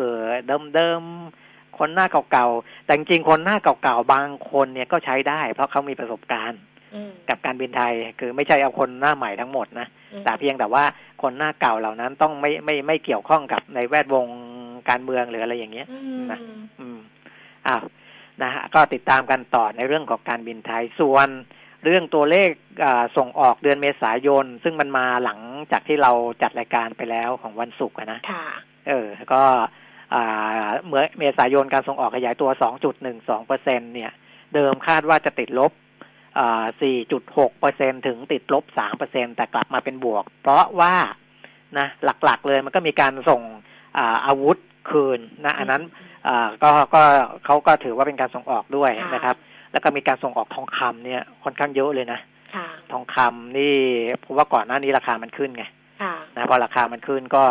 เดิมๆคนหน้าเก่าๆแต่จริงๆคนหน้าเก่าๆบางคนเนี่ยก็ใช้ได้ เพราะเขามีประสบการณ์อืมกับการบินไทยคือไม่ใช่เอาคนหน้าใหม่ทั้งหมดนะอืมแต่เพียงแต่ว่าคนหน้าเก่าเหล่านั้นต้องไม่ไม่ไม่เกี่ยวข้องกับในแวดวงการเมืองหรืออะไรอย่างเงี้ยอืมนะอืมอ้าวนะฮะก็ติดตามกันต่อในเรื่องของการบินไทยส่วน เรื่องตัวเลขอ่าส่งออกเดือนเมษายน ซึ่งมันมาหลังจากที่เราจัดรายการไปแล้วของวันศุกร์อะนะค่ะเออ ก็อ่าเมื่อเมษายนการส่งออกขยายตัว 2.12เปอร์เซ็นเนี่ย เดิมคาดว่าจะติดลบอ่า4.6เปอร์เซ็นถึงติดลบ 3 เปอร์เซ็นแต่กลับมาเป็นบวก เพราะว่านะหลักๆเลยมันก็มีการส่งอาอาวุธคืนนะ อันนั้นอ่าก็ก็เขาก็ถือว่าเป็นการส่งออกด้วยค่ะนะครับ แล้วก็มีการส่งออกทองคำเนี่ยค่อนข้างเยอะเลยนะค่ะทองคำนี่เพราะว่าก่อนหน้านี้ราคามันขึ้นไงค่ะนะพอราคามันขึ้นก็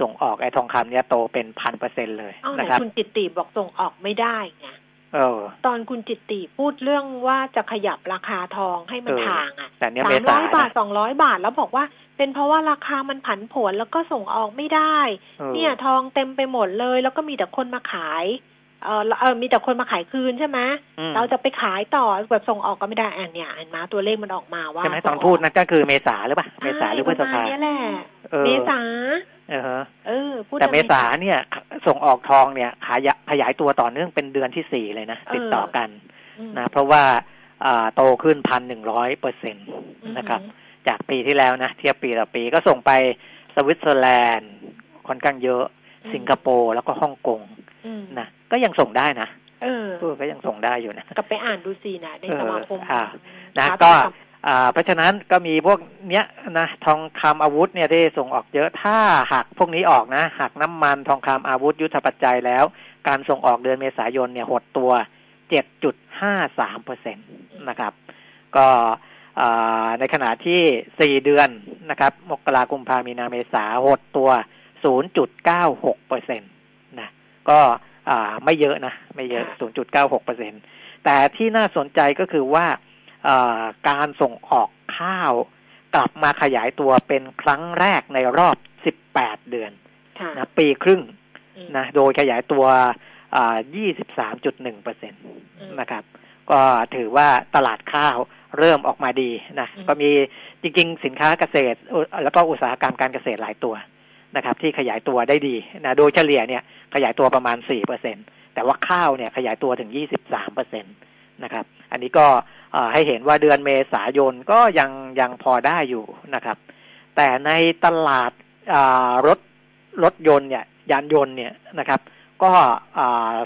ส่งออกไอ้ทองคำเนี่ยโตเป็นพันเปอร์เซ็นเลยเอ้าไหนนะครับคุณจิตติบอกส่งออกไม่ได้ไงเออตอนคุณจิตติพูดเรื่องว่าจะขยับราคาทองให้มันเออทางอะแต่เนี่ยสาเมมร้ษาอยบาทนะสองร้อยบาทแล้วบอกว่า เป็นเพราะว่าราคามันผันผวนแล้วก็ส่งออกไม่ได้ออเนี่ยทองเต็มไปหมดเลย แล้วก็มีแต่คนมาขาย เออเออมีแต่คนมาขายคืนใช่ไหมอืมเราจะไปขายต่อแบบส่งออกก็ไม่ได้อันเนี่ยเห็นไหมตัวเลขมันออกมาว่าใช่ไหมตอนพูดนะก็คือเมษาหรือเปล่าเมษาหรือพฤษใช่ปภาระมาณเนี้ยแหละเออเมษาเออฮะเออพูดแต่ถึงเมษาเนี่ย ส่งออกทองเนี่ยขยายขยายตัวต่อเนื่องเป็นเดือนที่สี่เลยนะติดต่อกันอืมนะเพราะว่าอ่าโตขึ้นพันหนึ่งร้อยเปอร์เซ็นตนะครับ จากปีที่แล้วนะเทียบปีต่อปีก็ส่งไปสวิตเซอร์แลนด์ค่อนข้างเยอะอืมสิงคโปร์แล้วก็ฮ่องกงอืมนะ ก็ยังส่งได้นะเออเออก็ยังส่งได้อยู่นะกลับไปอ่านดูสินะในสมาคมเอออ่านะค้าก็ทองคำอ่าเพราะฉะนั้นก็มีพวกเนี้ยนะทองคำอาวุธเนี่ยที่ส่งออกเยอะถ้าหักพวกนี้ออกนะหักน้ำมันทองคำอาวุธยุทธปัจจัยแล้ว การส่งออกเดือนเมษายนเนี่ยหดตัว7.53เปอร์เซ็นตนะครับ ก็อ่าในขณะที่4เดือนนะครับ มกราคมพามีนาเมษาหดตัว0.96เปอร์เซ็นตนะก็ อ่าไม่เยอะนะ ไม่เยอะ 0.96เปอร์เซ็นตแต่ที่น่าสนใจก็คือว่าอ่าการส่งออกข้าวกลับมาขยายตัวเป็นครั้งแรกในรอบ 18 เดือนค่ะนะปีครึ่งอืมนะโดยขยายตัวอ่า23.1เปอร์เซ็นตอืมนะครับ ก็ถือว่าตลาดข้าวเริ่มออกมาดีนะอืมก็มีจริง ๆ สินค้าเกษตรเอ่อแล้วก็อุตสาหกรรมการเกษตรหลายตัว นะครับ ที่ขยายตัวได้ดีนะโดยเฉลี่ยเนี่ยขยายตัวประมาณ4เปอร์เซ็นแต่ว่าข้าวเนี่ยขยายตัวถึง23เปอร์เซ็นตนะครับ อันนี้ก็ให้เห็นว่าเดือนเมษายนก็ยังยังพอได้อยู่นะครับ แต่ในตลาดรถรถยนต์เนี่ยยานยนต์เนี่ยนะครับ ก็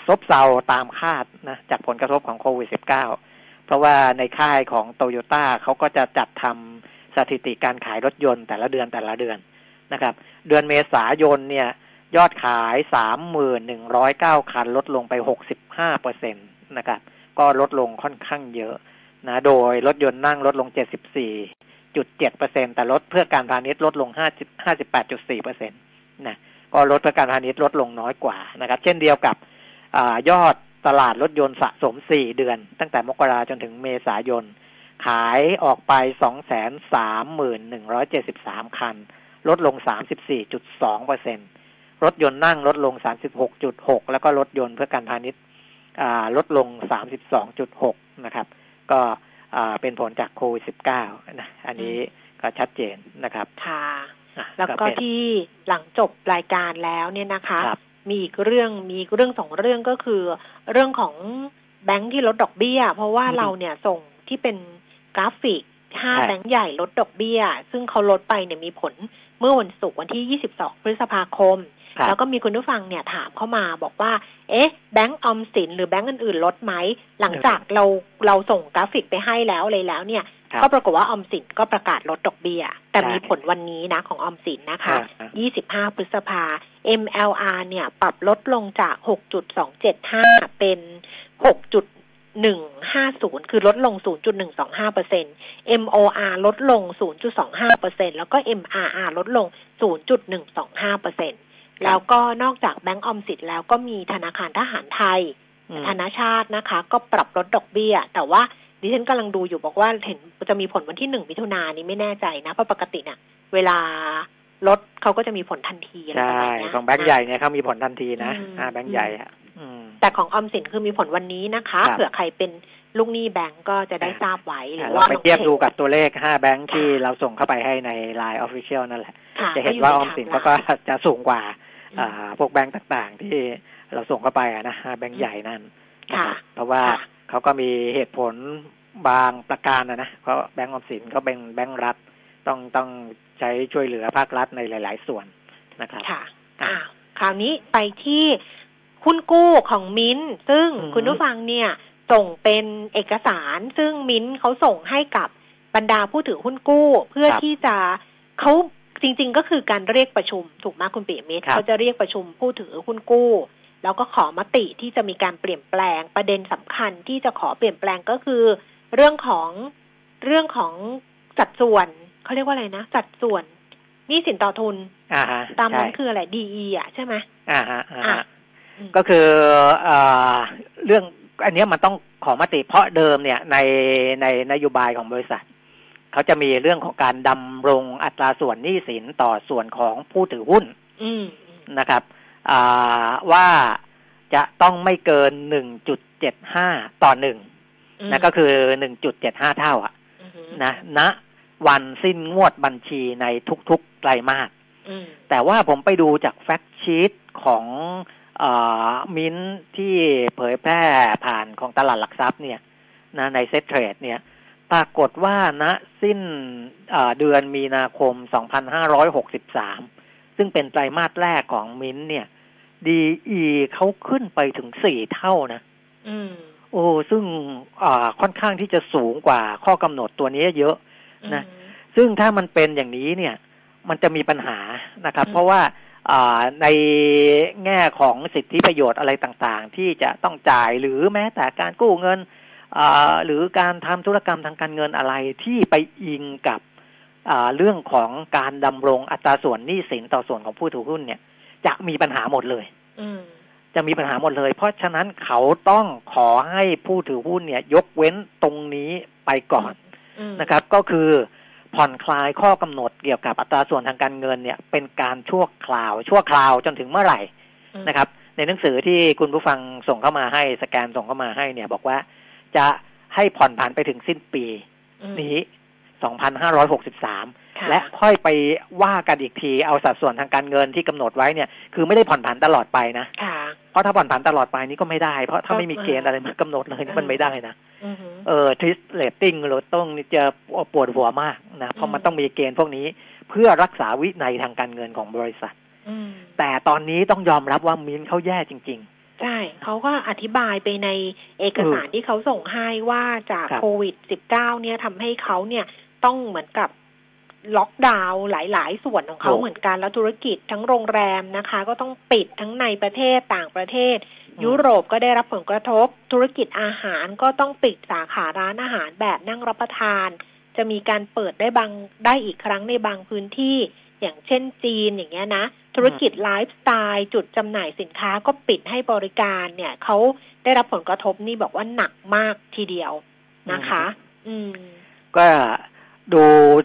ซบเซาตามคาดนะจากผลกระทบของโควิด -19 เพราะว่าในค่ายของโตโยต้าเขาก็จะจัดทำสถิติการขายรถยนต์แต่ละเดือนแต่ละเดือน นะครับ เดือนเมษายนเนี่ย ยอดขายสามหมื่นหนึ่งร้อยเก้าคัน ลดลงไปหกสิบห้าเปอร์เซ็นตนะครับ ก็ลดลงค่อนข้างเยอะนะ โดยรถยนต์นั่งลดลงเจ็ดสิบสี่จุดเจ็ดเปอร์เซ็นแต่ลดเพื่อการพาณิชย์ลดลงห้าสิบห้าสิบแปดจุดสี่เปอร์เซ็นตนะก็ลดเพื่อการพาณิชย์ลดลงน้อยกว่านะครับ เช่นเดียวกับอยอดตลาดรถยนต์สะสมสี่เดือน ตั้งแต่มกราจนถึงเมษายนขายออกไปสองแสนสามหมื่นหนึ่งร้อยเจ็ดสิบสามคัน ลดลงสามสิบสี่จุดสองเปอร์เซ็นรถยนต์นั่งลดลงสามสิบหกจุดหกแล้วก็รถยนต์เพื่อการพาณิชย์ลดลงสามสิบสองจุดหกนะครับ ก็เป็นผลจากโควิดสิบเก้านะอันนี้ก็ชัดเจนนะครับค่ะแล้วก็ที่หลังจบรายการแล้วเนี่ยนะคะคมีอีกเรื่องมีเรื่องสองเรื่องก็คือ เรื่องของแบงค์ที่ลดดอกเบี้ย เพราะว่าเราเนี่ยส่งที่เป็นกราฟิกห้าแบงค์ใหญ่ลดดอกเบี้ย ซึ่งเขาลดไปเนี่ยมีผล เมื่อวันศุกร์วันที่ 22 พฤษภาคม แล้วก็มีคุณผู้ฟังเนี่ยถามเข้ามาบอกว่า เอ๊ะ แบงก์ออมสินหรือแบงก์อื่นๆลดไหม หลังจากเราเราส่งกราฟิกไปให้แล้วเลยแล้วเนี่ย ก็ปรากฏว่าออมสินก็ประกาศลดดอกเบี้ย แต่มีผลวันนี้นะของออมสินนะคะ 25 พฤษภา MLR เนี่ยปรับลดลงจาก 6.275 เป็น 6.150 คือลดลง 0.125เปอร์เซ็นต์ MOR ลดลง 0.25เปอร์เซ็นต์แล้วก็ MRR ลดลง 0.125เปอร์เซ็นต์แล้วก็นอกจากแบงก์ออมสินแล้วก็มีธนาคารทหารไทย ธนาชาตินะคะ ก็ปรับลดดอกเบี้ย แต่ว่าดิฉันกำลังดูอยู่บอกว่าเห็นจะมีผลวันที่หนึ่งมิถุนายนนี้ไม่แน่ใจนะ เพราะปกติเนี่ยเวลาลดเขาก็จะมีผลทันทีอะไรแบบนี้ของแบงก์ใหญ่เนี่ยเขามีผลทันทีนะอ่าแบงก์ใหญ่อะ แต่ของออมสินคือมีผลวันนี้นะคะ เผื่อใครเป็นลูกหนี้แบงก์ก็จะได้ทราบไว้หรือว่าไปเทียบดูกับตัวเลขห้าแบงก์ที่เราส่งเข้าไปให้ในไลน์ official นั่นแหละ จะเห็นว่าออมสินเขาก็จะสูงกว่าอ่าพวกแบงก์ต่างๆ ที่เราส่งเข้าไปนะแบงก์ใหญ่นั่นเพราะว่าเขาก็มีเหตุผลบางประการนะนะเพราะแบงก์ออมสินเขาเป็นแบงก์รัฐต้องต้องใช้ช่วยเหลือภาครัฐในหลาย ๆ ส่วนนะครับค่ะอ่าคราวนี้ไปที่ หุ้นกู้ของมิ้นซึ่งคุณผู้ฟังเนี่ยส่งเป็นเอกสาร ซึ่งมิ้นเขาส่งให้กับบรรดาผู้ถือหุ้นกู้ เพื่อที่จะเขาจริง ๆ ก็คือการเรียกประชุมถูกไหมคุณปีมิตรเขาจะเรียกประชุมผู้ถือหุ้นกู้ แล้วก็ขอมติที่จะมีการเปลี่ยนแปลงประเด็นสำคัญที่จะขอเปลี่ยนแปลงก็คือ เรื่องของเรื่องของสัดส่วนเขาเรียกว่าอะไรนะสัดส่วนนี่สินต่อทุนตามนั้นคืออะไรดีอะใช่ไหมอ่าฮะ ก็คืออเรื่องอันนี้มันต้องขอมติเพราะเดิมเนี่ยในในนโยบายของบริษัทเขาจะมีเรื่องของการดำรงอัตราส่วนหนี้สินต่อส่วนของผู้ถือหุ้นนะครับว่าจะต้องไม่เกินหนึ่งจุดเจ็ดห้าต่อหนึ่งนะก็คือหนึ่งจุดเจ็ดห้าเท่าอะนะณวันสิ้นงวดบัญชีในทุกๆไตรมาสแต่ว่าผมไปดูจาก fact sheet ของอ มินที่เผยแพร่ผ่านของตลาดหลักทรัพย์เนี่ยนะใน Settrade เนี่ยปรากฏว่าณนะสิ้นเดือนมีนาคม 2563 ซึ่งเป็นไตรมาสแรกของมินเนี่ยดีอีเขาขึ้นไปถึงสี่เท่านะโอ้ซึ่งอ่าค่อนข้างที่จะสูงกว่าข้อกำหนดตัวนี้เยอะนะ ซึ่งถ้ามันเป็นอย่างนี้เนี่ย มันจะมีปัญหานะครับ เพราะว่า ในแง่ของสิทธิประโยชน์อะไรต่างๆ ที่จะต้องจ่ายหรือแม้แต่การกู้เงินหรือการทำธุรกรรมทางการเงินอะไรที่ไปอิงกับเรื่องของการดำรงอัตราส่วนหนี้สินต่อส่วนของผู้ถือหุ้นเนี่ย จะมีปัญหาหมดเลยจะมีปัญหาหมดเลย เพราะฉะนั้นเขาต้องขอให้ผู้ถือหุ้นเนี่ย ยกเว้นตรงนี้ไปก่อนนะครับ ก็คือ ผ่อนคลายข้อกำหนดเกี่ยวกับอัตราส่วนทางการเงินเนี่ย เป็นการชั่วคราว ชั่วคราวจนถึงเมื่อไหร่นะครับ ในหนังสือที่คุณผู้ฟังส่งเข้ามาให้สแกนส่งเข้ามาให้เนี่ย บอกว่าจะให้ผ่อนผันไปถึงสิ้นปีนี้ 2563 และค่อยไปว่ากันอีกที เอาสัดส่วนทางการเงินที่กำหนดไว้เนี่ยคือไม่ได้ผ่อนผันตลอดไปนะเพราะถ้าผ่อนผันตลอดไปนี่ก็ไม่ได้ เพราะถ้าไม่มีเกณฑ์อะไรมากำหนดเลยมันไม่ได้นะเออ TRIS Rating เราต้องจะปวดหัวมากนะเพราะมันต้องมีเกณฑ์พวกนี้ เพื่อรักษาวินัยทางการเงินของบริษัทอืมแต่ตอนนี้ต้องยอมรับว่ามิ้นท์เขาแย่จริงใช่เขาก็อธิบายไปในเอกสารที่เขาส่งให้ว่าจากครับโควิด -19 เนี่ยทำให้เขาเนี่ย ต้องเหมือนกับล็อกดาวน์หลาย ๆ ส่วนของเขาถูกเหมือนกันแล้วธุรกิจทั้งโรงแรมนะคะ ก็ต้องปิดทั้งในประเทศต่างประเทศอืมยุโรปก็ได้รับผลกระทบ ธุรกิจอาหารก็ต้องปิดสาขาร้านอาหารแบบนั่งรับประทาน จะมีการเปิดได้บางได้อีกครั้งในบางพื้นที่ อย่างเช่นจีนอย่างเงี้ยนะ ธุรกิจไลฟ์สไตล์จุดจำหน่ายสินค้าก็ปิดให้บริการเนี่ยเขาได้รับผลกระทบนี่บอกว่าหนักมากทีเดียวนะคะ อืมๆก็ ดู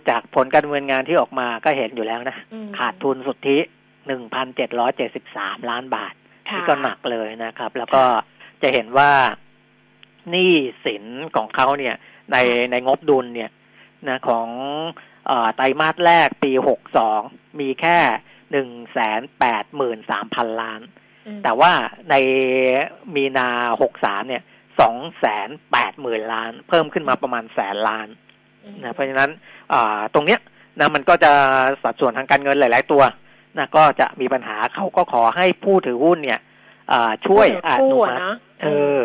จากผลการดำเนินงานที่ออกมาก็เห็นอยู่แล้วนะอืมขาดทุนสุทธิหนึ่งพันเจ็ดร้อยเจ็ดสิบสามล้านบาทค่ะนี่ก็หนักเลยนะครับ แล้วก็จะเห็นว่าหนี้สินของเขาเนี่ย ในในงบดุลเนี่ยนะของเออไตรมาสแรกปีหกสองมีแค่หนึ่งแสนแปดหมื่นสามพันล้านอืมแต่ว่าในมีนาหกสามเนี่ยสองแสนแปดหมื่นล้าน เพิ่มขึ้นมาประมาณแสนล้านอืม นะเพราะฉะนั้นอ่าตรงเนี้ยนะมันก็จะสัดส่วนทางการเงินหลาย ๆ ตัวนะก็จะมีปัญหาเขาก็ขอให้ผู้ถือหุ้นเนี่ยอ่าช่วยอกู้นุอะมัตินะเออ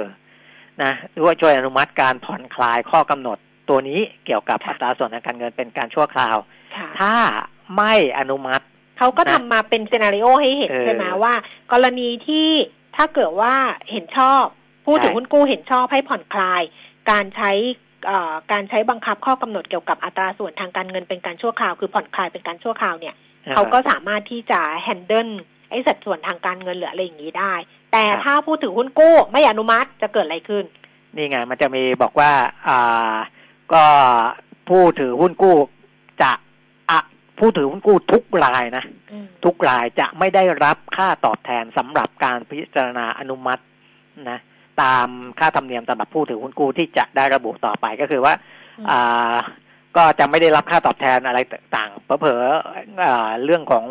นะหรือว่าช่วยอนุมัติการผ่อนคลายข้อกำหนดตัวนี้เกี่ยวกับอัตราส่วนทางการเงินเป็นการชั่วคราวค่ะถ้าไม่อนุมัติเขาก็นะทำมาเป็นซีนารีโอให้เห็นเออใช่ไหมว่า กรณีที่ถ้าเกิดว่าเห็นชอบ ผู้ถือใช่หุ้นกู้เห็นชอบให้ผ่อนคลาย การใช้เอ่อ การใช้บังคับข้อกำหนดเกี่ยวกับอัตราส่วนทางการเงินเป็นการชั่วคราวคือผ่อนคลายเป็นการชั่วคราวเนี่ยเขาก็สามารถที่จะแฮนเดิลไอ้สัดส่วนทางการเงินหรืออะไรอย่างนี้ได้ แต่ครับถ้าผู้ถือหุ้นกู้ไม่อนุมัติจะเกิดอะไรขึ้น นี่ไงมันจะมีบอกว่าอ่าก็ผู้ถือหุ้นกู้จะอะผู้ถือหุ้นกู้ทุกรายนะอืมทุกรายจะไม่ได้รับค่าตอบแทนสำหรับการพิจารณาอนุมัตินะ ตามค่าธรรมเนียมสำหรับผู้ถือหุ้นกู้ที่จะได้ระบุต่อไปก็คือว่าอืมอ่า ก็จะไม่ได้รับค่าตอบแทนอะไรต่างๆเผลอๆอ่าเรื่องของ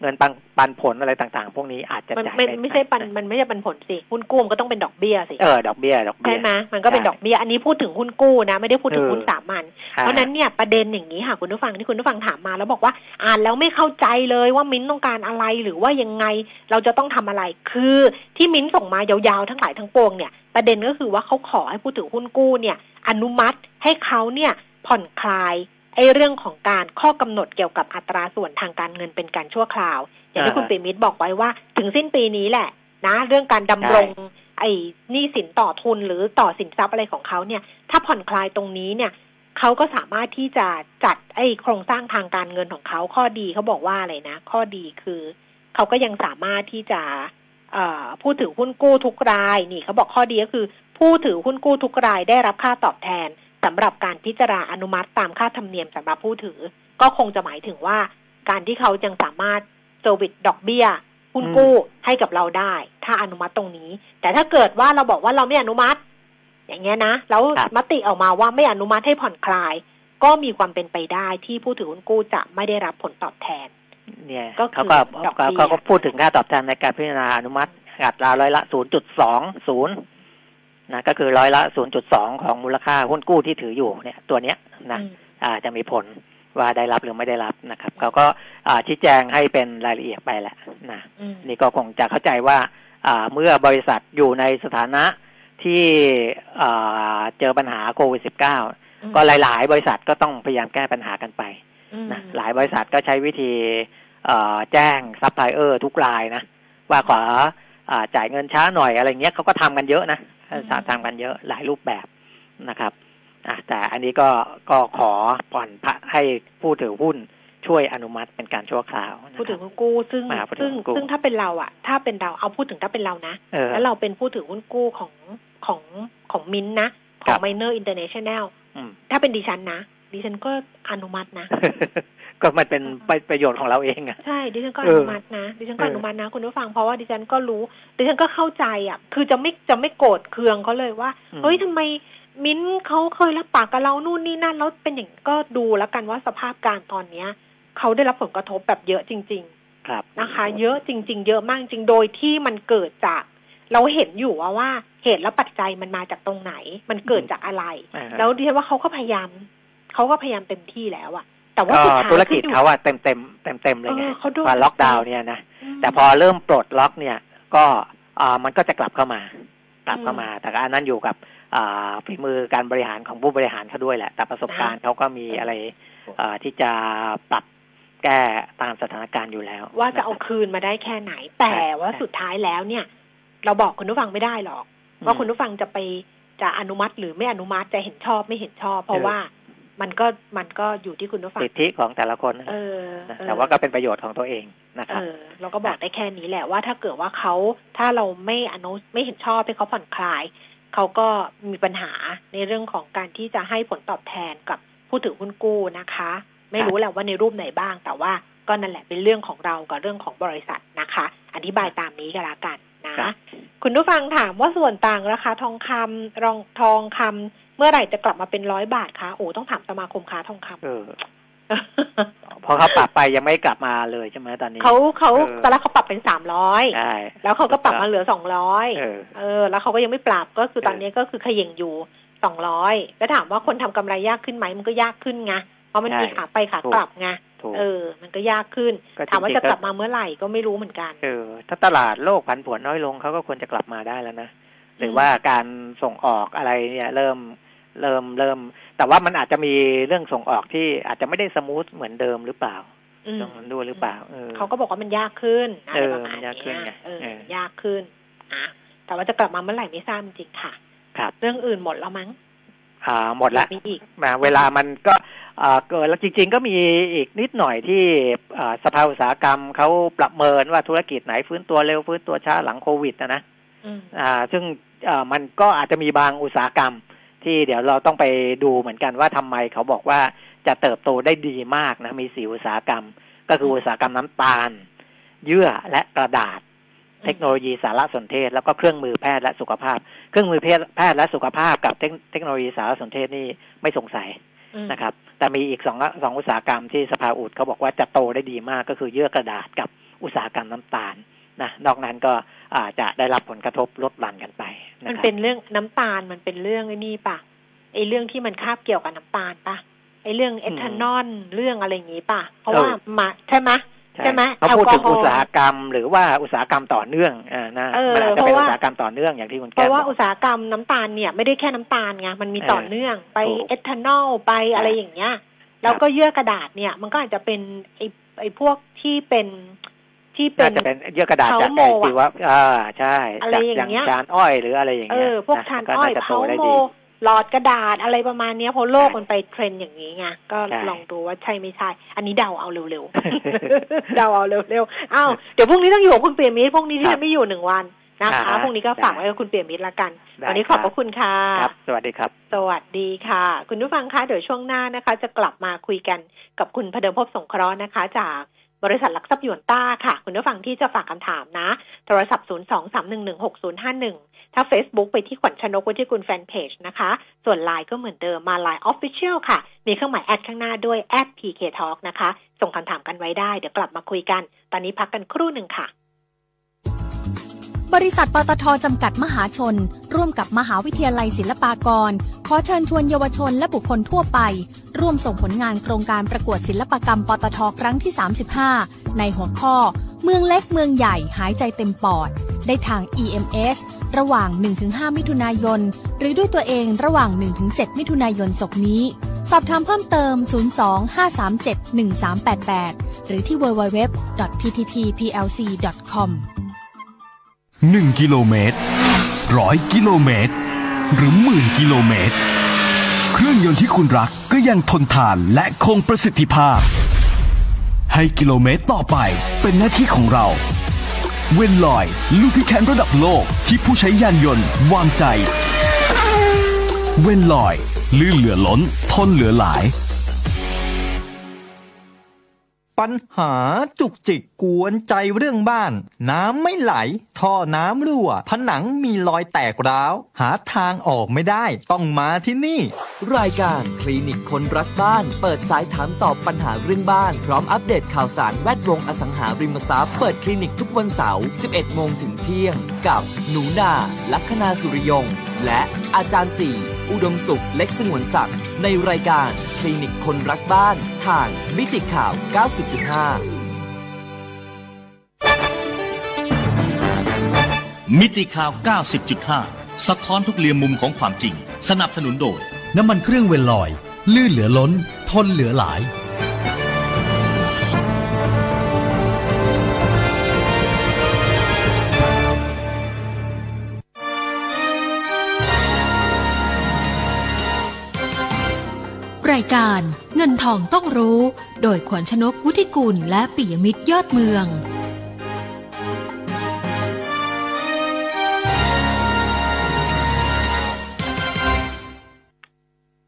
เงินปันปันผลอะไรต่างๆ พวกนี้อาจจะมันจ่ายไม่ด้ไม่ใช่ปันมันไม่ใช่ปันผลสิหุ้นกู้มันก็ต้องเป็นดอกเบี้ยสิเออดอกเบี้ยดอกเบี้ใช่ยไหมมันก็เป็นใช่ดอกเบี้ยอันนี้พูดถึงหุ้นกู้นะ ไม่ได้พูดถึงเออหุ้นสามัญอ่เพราะฉะนั้นเนี่ยประเด็นอย่างนี้ค่ะคุณผู้ฟังที่คุณผู้ฟังถามมาแล้วบอกว่าอ่านแล้วไม่เข้าใจเลยว่ามิ้นท์ต้องการอะไรหรือว่ายังไงเราจะต้องทำอะไรคือที่มิ้นท์ส่งมายาวๆทั้งหลายทั้งปวงเนี่ยประเด็นก็คือว่าเขาขอให้ผู้ถือหุ้นกู้เนี่ย อนุมัติให้เขาเนี่ย ผ่อนคลายไอ้เรื่องของการข้อกำหนดเกี่ยวกับอัตราส่วนทางการเงินเป็นการชั่วคราว อย่างที่คุณปิมิตรบอกไว้ว่า ถึงสิ้นปีนี้แหละ นะ เรื่องการดำรง ไอ้หนี้สินต่อทุนหรือต่อสินทรัพย์อะไรของเขาเนี่ย ถ้าผ่อนคลายตรงนี้เนี่ยเขาก็สามารถที่จะจัดไอ้โครงสร้างทางการเงินของเขาข้อดีเขาบอกว่าอะไรนะ ข้อดีคือเขาก็ยังสามารถที่จะเอ่อผู้ถือหุ้นกู้ทุกรายนี่เขาบอกข้อดีก็คือ ผู้ถือหุ้นกู้ทุกรายได้รับค่าตอบแทน สำหรับการพิจารณาอนุมัติตามค่าธรรมเนียมสำหรับผู้ถือ ก็คงจะหมายถึงว่า การที่เขายังสามารถเซอร์วิสดอกเบี้ยหุ้นกู้ให้กับเราได้ ถ้าอนุมัติตรงนี้ แต่ถ้าเกิดว่าเราบอกว่าเราไม่อนุมัติ อย่างเงี้ยนะแล้วครับมติออกมาว่าไม่อนุมัติให้ผ่อนคลาย ก็มีความเป็นไปได้ที่ผู้ถือหุ้นกู้จะไม่ได้รับผลตอบแทน เนี่ยก็คือเขาก็ดอกเบี้ยเขาก็พูดถึงค่าตอบแทนในการพิจารณาอนุมัติอัตราร้อยละ 0.20 นะก็คือร้อยละ 0.2 ของมูลค่าหุ้นกู้ที่ถืออยู่เนี่ยตัวเนี้ยนะอืมอ่าจะมีผลว่าได้รับหรือไม่ได้รับนะครับเขาก็อ่าชี้แจงให้เป็นรายละเอียดไปแหละนะอืมนี่ก็คงจะเข้าใจว่าอ่าเมื่อบริษัทอยู่ในสถานะที่อ่าเจอปัญหาโควิด -19 ก็หลาย ๆ บริษัทก็ต้องพยายามแก้ปัญหากันไปอืมนะหลายบริษัทก็ใช้วิธีเอ่อแจ้งซัพพลายเออร์ทุกรายนะ ว่าขออา จ่ายเงินช้าหน่อยอะไรเงี้ยเขาก็ทำกันเยอะนะทำกันเยอะหลายรูปแบบนะครับอะแต่อันนี้ก็ก็ขอผ่อนพระให้ผู้ถือหุ้นช่วยอนุมัติเป็นการชั่วคราวนะผู้คถืรัอบหุ้นกู้ซึ่งมาผู้ถือซึ่งหุ้นกู้ซึ่งถ้าเป็นเราอะถ้าเป็นเราเอาพูดถึงถ้าเป็นเรานะเออแล้วเราเป็นผู้ถือหุ้นกู้ของของของมินท์นะขครัองบไมเนอร์อินเตอร์เนชั่นแนลอืมถ้าเป็นดิฉันนะดิฉันก็อนุมัตินะ ก็มันเป็นประโยชน์ของเราเองอะใช่ดิฉันก็อเออนุมัตินะดิฉันก็เอออนุมัตินะคุณผู้ฟังเพราะว่าดิฉันก็รู้ดิฉันก็เข้าใจอะ คือจะไม่จะไม่โกรธเคืองเขาเลยว่าอืมเฮ้ยทำไมมิ้นท์เขาเคยรับปากกับเรานู่นนี่นั่นแล้วเป็นอย่างก็ดูแล้วกันว่าสภาพการตอนเนี้ยเขาได้รับผลกระทบแบบเยอะจริงครับๆนะคะ เยอะจริง ๆ เยอะมากจริงโดยที่มันเกิดจาก เราเห็นอยู่ว่าว่าเหตุและปัจจัยมันมาจากตรงไหน มันเกิดจากอะไรอ่าฮะแล้วดิฉันว่าเขาก็พยายามเขาก็พยายามเต็มที่แล้วอะ แต่ว่าก็สุดท้ายธุรกิจขึ้นอยู่เขาอะเต็มเต็มเต็มเต็มๆเลยไงเออเขาโดนพอล็อกดาวน์เนี่ยนะมแต่พอเริ่มปลดล็อกเนี่ย ก็อ่ามันก็จะกลับเข้ามา กลับเข้ามา แต่ก็อันนั้นอยู่กับอ่าฝีมือการบริหารของผู้บริหารเขาด้วยแหละ แต่ประสบการณ์เขาก็มีอะไรอ่าที่จะปรับแก้ตามสถานการณ์อยู่แล้ว ว่าจะเอาคืนมาได้แค่ไหน แต่ว่าสุดท้ายแล้วเนี่ย เราบอกคุณผู้ฟังไม่ได้หรอกว่าคุณผู้ฟังจะไปจะอนุมัติหรือไม่อนุมัติจะเห็นชอบไม่เห็นชอบ เพราะว่า มันก็มันก็อยู่ที่คุณผู้ฟังสิทธิของแต่ละคนนะเออนะเออแต่ว่าก็เป็นประโยชน์ของตัวเองนะคเอรับอเราก็บอกได้แค่นี้แหละว่าถ้าเกิดว่าเขาถ้าเราไม่อนุไม่เห็นชอบให้เขาผ่อนคลาย เขาก็มีปัญหาในเรื่องของการที่จะให้ผลตอบแทนกับผู้ถือหุ้นกู้นะคะ ไม่รู้แหละว่าในรูปไหนบ้าง แต่ว่าก็นั่นแหละเป็นเรื่องของเรากับเรื่องของบริษัทนะคะ อธิบายตามนี้ก็แล้วกันนะครับคุณผู้ฟังถามว่าส่วนต่างราคาทองคำรองทองคำเมื่อไหร่จะกลับมาเป็นร้อยบาทคะโอ้ต้องถามสมาคมค้าทองคำเออพอเขาปรับไปยังไม่กลับมาเลยใช่ไหมตอนนี้เขาเขาเออตอนแรกเขาปรับเป็นสามร้อยใช่แล้วเขาก็ปรับมาเหลือสองร้อยเออเออ แล้วเขาก็ยังไม่ปรับก็คือตอนนี้ก็คือเขย่งอยู่สองร้อยแล้วถามว่าคนทำกำไรยากขึ้นไหมมันก็ยากขึ้นไงเพราะมันใช่มีขาไปขากลับไงถูกเออ มันก็ยากขึ้นก็ถามว่าจริงๆจะกลับก็มาเมื่อไหร่ก็ไม่รู้เหมือนกัน เออ ถ้าตลาดโลกผันผวนน้อยลงเขาก็ควรจะกลับมาได้แล้วนะ หรือว่าการส่งออกอะไรเนี่ย เริ่ม เริ่มเริ่ม แต่ว่ามันอาจจะมีเรื่องส่งออกที่อาจจะไม่ได้สมูทเหมือนเดิมหรือเปล่าอืมต้องมันดูหรือเปล่าเออเขาก็บอกว่ามันยากขึ้นอะไรเออประมาณมันยากขึ้นเนี้ยไงเออเออมันยากขึ้นอะแต่ว่าจะกลับมาเมื่อไหร่ไม่ทราบจริงๆค่ะครับ เรื่องอื่นหมดแล้วมั้งอ่าหมดละมีอีกมาเวลามันก็อ่าเกิดแล้วจริง ๆ ก็มีอีกนิดหน่อยที่อ่าสภาอุตสาหกรรมเขาประเมินว่าธุรกิจไหนฟื้นตัวเร็วฟื้นตัวช้าหลังโควิดนะนะอืมอ่า ซึ่งอ่ามันก็อาจจะมีบางอุตสาหกรรม ที่เดี๋ยวเราต้องไปดูเหมือนกันว่าทำไมเขาบอกว่าจะเติบโตได้ดีมากนะ มีสี่อุตสาหกรรม ก็คืออุตสาหกรรมน้ำตาล เยื่อและกระดาษ เทคโนโลยีสารสนเทศ แล้วก็เครื่องมือแพทย์และสุขภาพ เครื่องมือแพทย์แพทย์และสุขภาพกับเทคเทคโนโลยีสารสนเทศนี่ไม่สงสัยอืมนะครับ แต่มีอีกสองสองอุตสาหกรรมที่สภาอุดเขาบอกว่าจะโตได้ดีมากก็คือเยื่อกระดาษกับอุตสาหกรรมน้ำตาล นะนอกนั้นก็อาจจะได้รับผลกระทบลดหลั่นกันไปนะมันครับเป็นเรื่องน้ำตาลมันเป็นเรื่องไอ้นี่ปะไอ้เรื่องที่มันคาบเกี่ยวกับน้ำตาลปะไอ้เรื่องเอทานอลเรื่องอะไรอย่างงี้ปะเพราะว่ามาใช่ไหมใช่ไหมเขาพูดถึงแอลกอฮอล์อุตสาหกรรม หรือว่าอุตสาหกรรมต่อเนื่องอ่านะเออมันอาจจะเพเป็นราะอุว่าตสาหกรรมต่อเนื่องอย่างที่คุณเพแก้มราะว่าบออุกตสาหกรรมน้ำตาลเนี่ยไม่ได้แค่น้ำตาลไงมันมีเออต่อเนื่องไปถูกเอทานอลไปอะไรอย่างเงี้ยแล้วก็เยื่อกระดาษเนี่ย มันก็อาจจะเป็นไอ้ไอ้พวกที่เป็น ที่เป็น่านจะเป็นเยื่อกระดาษจากเผาโมไออะชีวะอ่าใช่อะไรจากอย่างเงี้ยจานอ้อยหรืออะไรอย่างเอเงี้ยอพวกนะทานก็อ้อยน่าจะโตเผาได้โมดีหลอดกระดาษอะไรประมาณเนี้ยเพราะโลกใช่มันไปเทรนด์อย่างนี้ไงก็ใช่ลองดูว่าใช่ไม่ใช่ อันนี้เดาเอาเร็วๆเดาเอาเร็วๆอ้าวเดี๋ยวพรุ่งนี้ต้องอยู่กับคุณเปียมิตรพรุ่งนี้ที่ครัฉับนไม่อยู่หนึ่งวันนะคะอ่าฮะพรุ่งนี้ก็ฝากได้ไว้กับคุณเปียมิตรละกันได้วันนี้ขอบพระคุณค่ะครับสวัสดีครับ สวัสดีค่ะ คุณผู้ฟังคะเดี๋ยวช่วงหน้านะคะ จะกลับมาคุยกันกับคุณพเดิมพบสงเคราะห์นะคะ จาก บริษัทหลักทรัพย์หยวนต้าค่ะ คุณผู้ฟังที่จะฝากคำถามนะ โทรศัพท์ 0 2 3 1 1 6 0 5 1 ถ้า Facebook ไปที่ขวัญชนกวิทยกุลแฟนเพจนะคะ ส่วน Line ก็เหมือนเดิมมา Line Official ค่ะ มีเครื่องหมายแอดข้างหน้าด้วยแอด PK Talk นะคะ ส่งคำถามกันไว้ได้ เดี๋ยวกลับมาคุยกัน ตอนนี้พักกันครู่หนึ่งค่ะ บริษัทปตทจำกัดมหาชน ร่วมกับมหาวิทยาลัยศิลปากร ขอเชิญชวนเยาวชนและบุคคลทั่วไป ร่วมส่งผลงานโครงการประกวดศิลปกรรมปตทครั้งที่ 35 ในหัวข้อ เมืองเล็กเมืองใหญ่หายใจเต็มปอด ได้ทาง EMS ระหว่าง 1-5 มิถุนายน หรือด้วยตัวเองระหว่าง 1-7 มิถุนายนศกนี้ สอบถามเพิ่มเติม 02-537-1388 หรือที่ www.pttplc.com 1กิโลเมตรร้อยกิโลเมตร หรือหมื่นกิโลเมตร เครื่องยนต์ที่คุณรักก็ยังทนทานและคงประสิทธิภาพ ให้กิโลเมตรต่อไปเป็นหน้าที่ของเรา เวนลอยลูพิแคนระดับโลกที่ผู้ใช้ยานยนต์วางใจ เวนลอย ลื่นเหลือล้น ทนเหลือหลาย ปัญหาจุกจิกกวนใจเรื่องบ้าน น้ำไม่ไหล ท่อน้ำรั่ว ผนังมีรอยแตกร้าว หาทางออกไม่ได้ต้องมาที่นี่ รายการคลินิกคนรักบ้าน เปิดสายถามตอบปัญหาเรื่องบ้าน พร้อมอัปเดตข่าวสารแวดวงอสังหาริมทรัพย์เปิดคลินิกทุกวันเสาร์ 11 โมงถึงเที่ยง กับหนูนาลัคนาสุริยง และอาจารย์ตีอุดมสุขเล็กสงวนศักดิ์ในรายการคลินิกคนรักบ้านทางมิติข่าว 90.5 มิติข่าว 90.5 สะท้อนทุกเรียมมุมของความจริง สนับสนุนโดย น้ำมันเครื่องเวลลอย ลื่นเหลือล้น ทนเหลือหลาย รายการเงินทองต้องรู้ โดยขวัญชนกวุฒิกุลและปิยมิตรยอดเมือง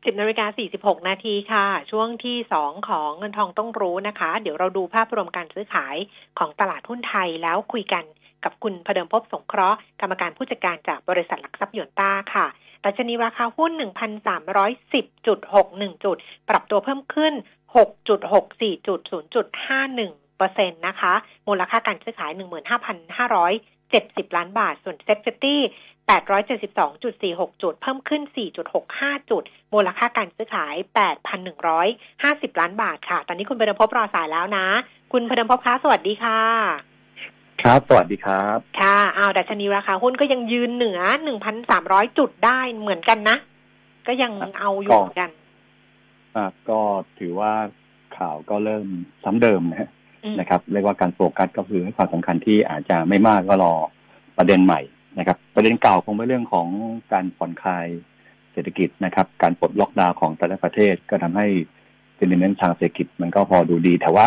สิบนาฬิกาสี่สิบหกนาทีค่ะ ช่วงที่สองของเงินทองต้องรู้นะคะ เดี๋ยวเราดูภาพรวมการซื้อขายของตลาดหุ้นไทยแล้วคุยกันกับคุณพเดิมพบสงเคราะห์กรรมการผู้จัดการจากบริษัทหลักทรัพย์ยนต้าค่ะ ดัชนีราคาหุ้น 1,310.61 จุด ปรับตัวเพิ่มขึ้น 6.64จุด0.51เปอร์เซ็นต์นะคะ มูลค่าการซื้อขาย 15,570 ล้านบาท ส่วน SET50 872.46 จุด เพิ่มขึ้น 4.65 จุด มูลค่าการซื้อขาย 8,150 ล้านบาทค่ะ ตอนนี้คุณเผดิมภพรอสายแล้วนะ คุณเผดิมภพคะสวัสดีค่ะ ครับ สวัสดีครับ ค่ะเอาดัชนีราคาหุ้นก็ยังยืนเหนือ1,300จุดได้เหมือนกันนะ ก็ยังเอาอยู่เหมือนกันอ่าก็ถือว่าข่าวก็เริ่มซ้ำเดิมนะฮะอืมนะครับ เรียกว่าการโฟกัสก็คือให้ความสำคัญที่อาจจะไม่มากก็รอประเด็นใหม่นะครับ ประเด็นเก่าคงเป็นเรื่องของการผ่อนคลายเศรษฐกิจนะครับ การปลดล็อกดาวน์ของแต่ละประเทศก็ทำให้เซนิเมนต์ทางเศรษฐกิจมันก็พอดูดี แต่ว่า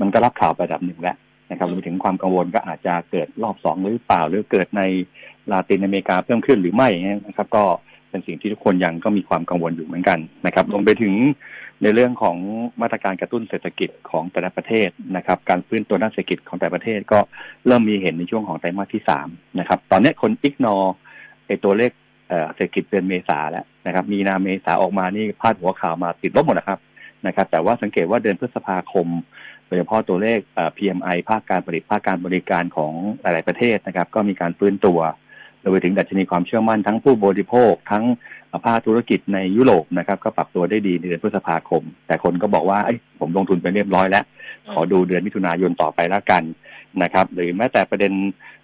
มันก็รับข่าวไประดับหนึ่งแล้ว นะครับรวมถึงความกังวลก็อาจจะเกิดรอบสองหรือเปล่า หรือเกิดในลาตินอเมริกาเพิ่มขึ้นหรือไม่อย่างนี้นะครับ ก็เป็นสิ่งที่ทุกคนยังก็มีความกังวลอยู่เหมือนกันนะครับรวมไปถึงในเรื่องของมาตรการกระตุ้นเศรษฐกิจของแต่ละประเทศนะครับ การฟื้นตัวด้านเศรษฐกิจของแต่ละประเทศก็เริ่มมีเห็นในช่วงของไตรมาสที่สามนะครับ ตอนนี้คนอิกนอไอตัวเลขเอ่อเศรษฐกิจเดือนเมษาแล้วนะครับ มีนาเมษาออกมานี่พาดหัวข่าวมาติดลบหมดนะครับนะครับ แต่ว่าสังเกตว่าเดือนพฤษภาคม โดยเฉพาะตัวเลขเอ่อ PMI ภาคการผลิตภาคการบริการของหลาย ๆ ประเทศนะครับ ก็มีการฟื้นตัวรวมไปถึงดัชนีความเชื่อมั่นทั้งผู้บริโภค ทั้งภาคธุรกิจในยุโรปนะครับก็ปรับตัวได้ดีในเดือนพฤษภาคม แต่คนก็บอกว่าเอ้ยผมลงทุนไปเรียบร้อยแล้ว ขอดูเดือนมิถุนายนต่อไปแล้วกันนะครับหรือแม้แต่ประเด็น